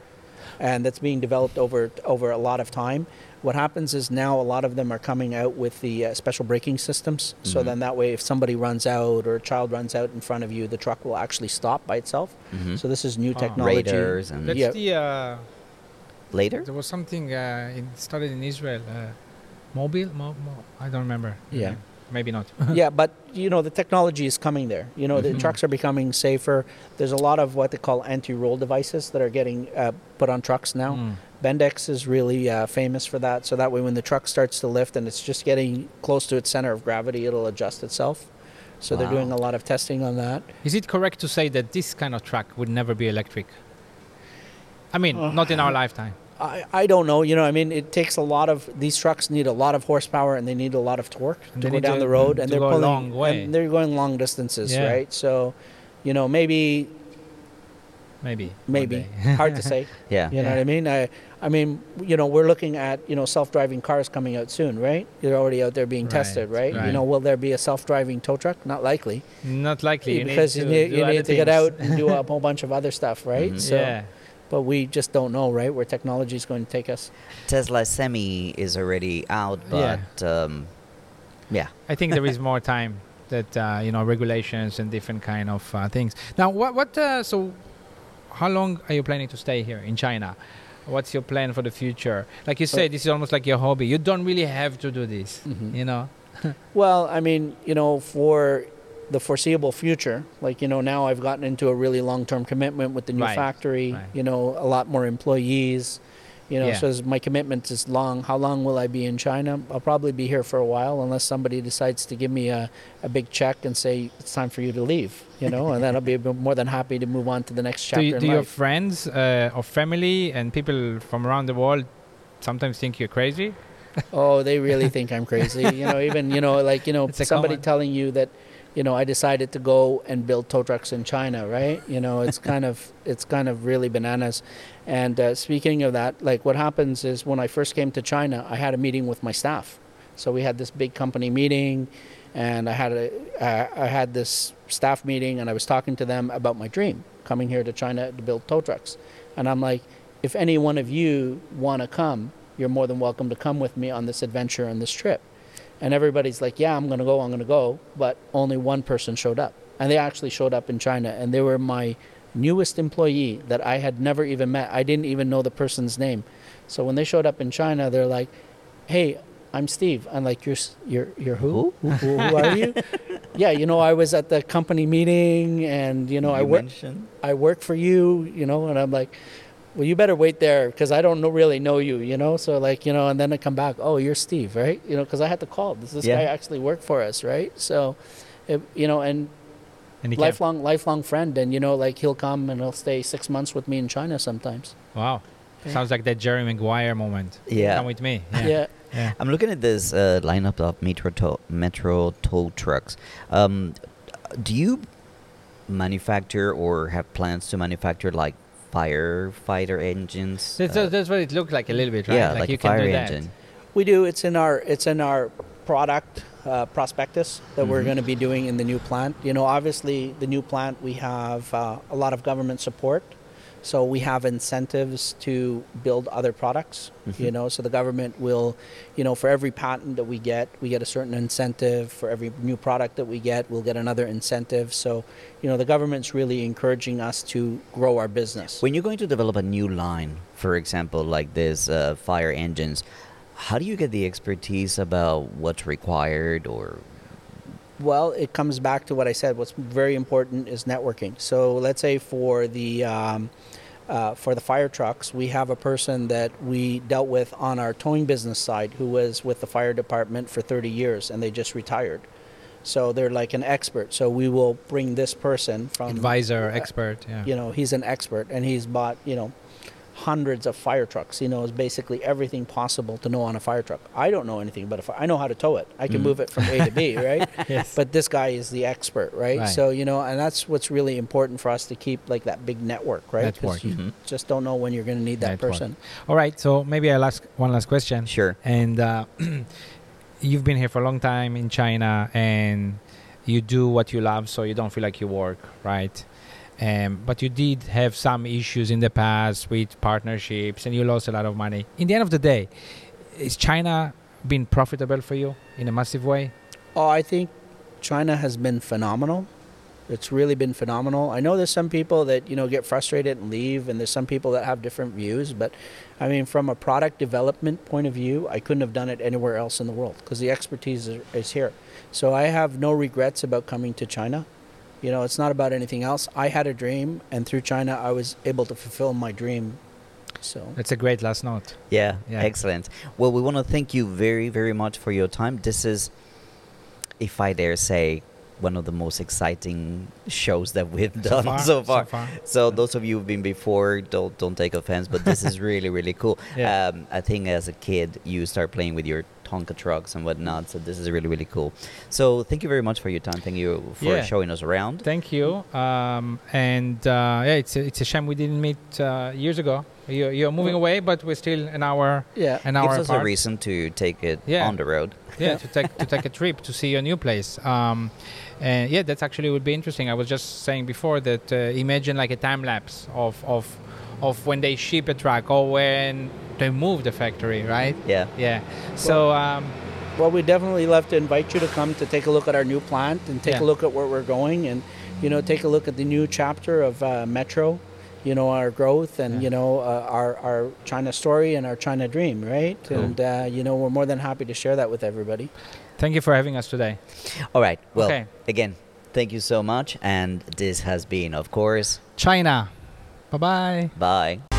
and that's being developed over over a lot of time. What happens is now a lot of them are coming out with the uh, special braking systems. So Mhm. then that way, if somebody runs out or a child runs out in front of you, the truck will actually stop by itself. Mhm. So this is new Ah. technology. Radars and That's Yeah. the. Uh, later. there was something uh, in, started in Israel. Uh, mobile? Mo- mo- I don't remember. the Yeah. name. Maybe not. <laughs> yeah, but you know the technology is coming there. You know the Mhm. trucks are becoming safer. There's a lot of what they call anti-roll devices that are getting uh, put on trucks now. Mm. Bendix is really uh, famous for that. So that way, when the truck starts to lift and it's just getting close to its center of gravity, it'll adjust itself. So they're doing a lot of testing on that. Is it correct to say that this kind of truck would never be electric? I mean, Uh, not in our lifetime. I, I don't know. You know, I mean, it takes a lot of these trucks need a lot of horsepower and they need a lot of torque And to go down the road, and they're pulling long way. and they're going long distances, Yeah. right? So, you know, maybe Maybe. maybe hard to <laughs> say. Yeah. You know Yeah. what I mean? I, I mean, you know, we're looking at you know self-driving cars coming out soon, right? They're already out there being Right, tested, right? You know, will there be a self-driving tow truck? Not likely, Not likely. You because need you need, you need to get out and do a whole bunch of other stuff, <laughs> right? Mhm. So, yeah. but we just don't know, right, where technology is going to take us. Tesla Semi is already out, Yeah. but um, yeah. I think there is more time that uh, you know regulations and different kind of uh, things. Now, what what uh, so? How long are you planning to stay here in China? What's your plan for the future? Like you said, this is almost like your hobby. You don't really have to do this. Mhm. You know. <laughs> Well, I mean, you know, for the foreseeable future, like, you know, now I've gotten into a really long term commitment with the new Right, factory, right. you know, a lot more employees, you know, Yeah. so my commitment is long. How long will I be in China? I'll probably be here for a while unless somebody decides to give me a, a big check and say it's time for you to leave, you know, and then I'll be <laughs> more than happy to move on to the next chapter do you, do your friends uh, or family and people from around the world sometimes think you're crazy? Oh, they really think I'm crazy. You know, even you know, like you know, <laughs> It's somebody telling you that, you know, I decided to go and build tow trucks in China, right? You know, it's <laughs> kind of it's kind of really bananas. And uh, speaking of that, like what happens is when I first came to China, I had a meeting with my staff. So we had this big company meeting, and I had a uh, had this staff meeting, and I was talking to them about my dream coming here to China to build tow trucks. And I'm like, if any one of you want to come, you're more than welcome to come with me on this adventure and this trip. And everybody's like, yeah, I'm going to go, I'm going to go. But only one person showed up. And they actually showed up in China. And they were my newest employee that I had never even met. I didn't even know the person's name. So when they showed up in China, they're like, hey, I'm Steve. I'm like, you're, you're, you're who? Who, who, who are you? <laughs> yeah, you know, I was at the company meeting and, you know, I You work, mentioned- I work for you, you know, and I'm like, well, you better wait there because I don't know, really know you, you know. So like, you know, and then I come back, oh, you're Steve, right? You know, because I had to call. Does this Yeah. guy actually work for us, right? So, it, you know, and And you lifelong, lifelong friend, and you know, like he'll come and he'll stay six months with me in China sometimes. Wow. Yeah. Sounds like that Jerry Maguire moment. Yeah. Come with me. Yeah. Yeah. yeah. I'm looking at this uh, lineup of metro tow, metro tow trucks. Um, do you manufacture or have plans to manufacture like firefighter engines? That's, Uh, that's what it looked like a little bit, right? yeah, like, you a can fire do that. We do. It's in our it's in our product uh, prospectus that we're Mhm. going to be doing in the new plant. You know, obviously the new plant we have uh, a lot of government support, so we have incentives to build other products. You Mhm. know, so the government will, you know, for every patent that we get, we get a certain incentive. For every new product that we get, we'll get another incentive. So, you know, the government's really encouraging us to grow our business. When you're going to develop a new line, for example, like this uh, fire engines, how do you get the expertise about what's required or Well, it comes back to what I said. What's very important is networking. So let's say for the um, uh, for the fire trucks, we have a person that we dealt with on our towing business side who was with the fire department for 30 years and they just retired. So they're like an expert. So we will bring this person from Advisor, expert. Yeah. you know he's an expert and he's bought you know hundreds of fire trucks he knows basically everything possible to know on a fire truck i don't know anything about a fire i know how to tow it i can Mm. move it from a to b <laughs> right Yes. but this guy is the expert right? Right. so you know and that's what's really important for us to keep like that big network right 'Cause Network. you Mhm. just don't know when you're going to need that Network. person All right. So maybe I'll ask one last question. Sure. And uh, <clears throat> you've been here for a long time in China, and you do what you love, so you don't feel like you work, right? Um, but you did have some issues in the past with partnerships, and you lost a lot of money. In the end of the day, is China been profitable for you in a massive way? Oh, I think China has been phenomenal. It's really been phenomenal. I know there's some people that you know get frustrated and leave, and there's some people that have different views. But I mean, from a product development point of view, I couldn't have done it anywhere else in the world because the expertise is, is here. So I have no regrets about coming to China. You know, it's not about anything else. I had a dream, and through China, I was able to fulfill my dream. So That's a great last note. Yeah, Yeah. excellent. Well, we want to thank you very, very much for your time. This is, if I dare say, one of the most exciting shows that we've done so far. So, far, so far. So those of you who've been before, don't don't take offense, but this is really, really cool. <laughs> Yeah. Um, I think as a kid, you start playing with your Tonka trucks and whatnot. So this is really, really cool. So thank you very much for your time. Thank you for Yeah. showing us around. Thank you. Um, and uh, yeah, it's a, it's a shame we didn't meet uh, years ago. You're, you're moving away, but we're still an hour yeah, an hour Gives us a reason to take it Yeah. on the road. <laughs> yeah, to take to take a trip to see a new place. Um, and yeah, that's actually would be interesting. I was just saying before that uh, imagine like a time lapse of of of when they ship a truck or when they move the factory, right? Yeah. Yeah. So um, Well, we definitely love to invite you to come to take a look at our new plant and take Yeah. a look at where we're going, and you know, take a look at the new chapter of uh, Metro. You know, our growth and Yeah. you know uh, our our China story and our China dream, right? Cool. And uh, you know, we're more than happy to share that with everybody. thank you for having us today. All right. Well, Okay. again, thank you so much. And this has been, of course, China. Bye bye. bye.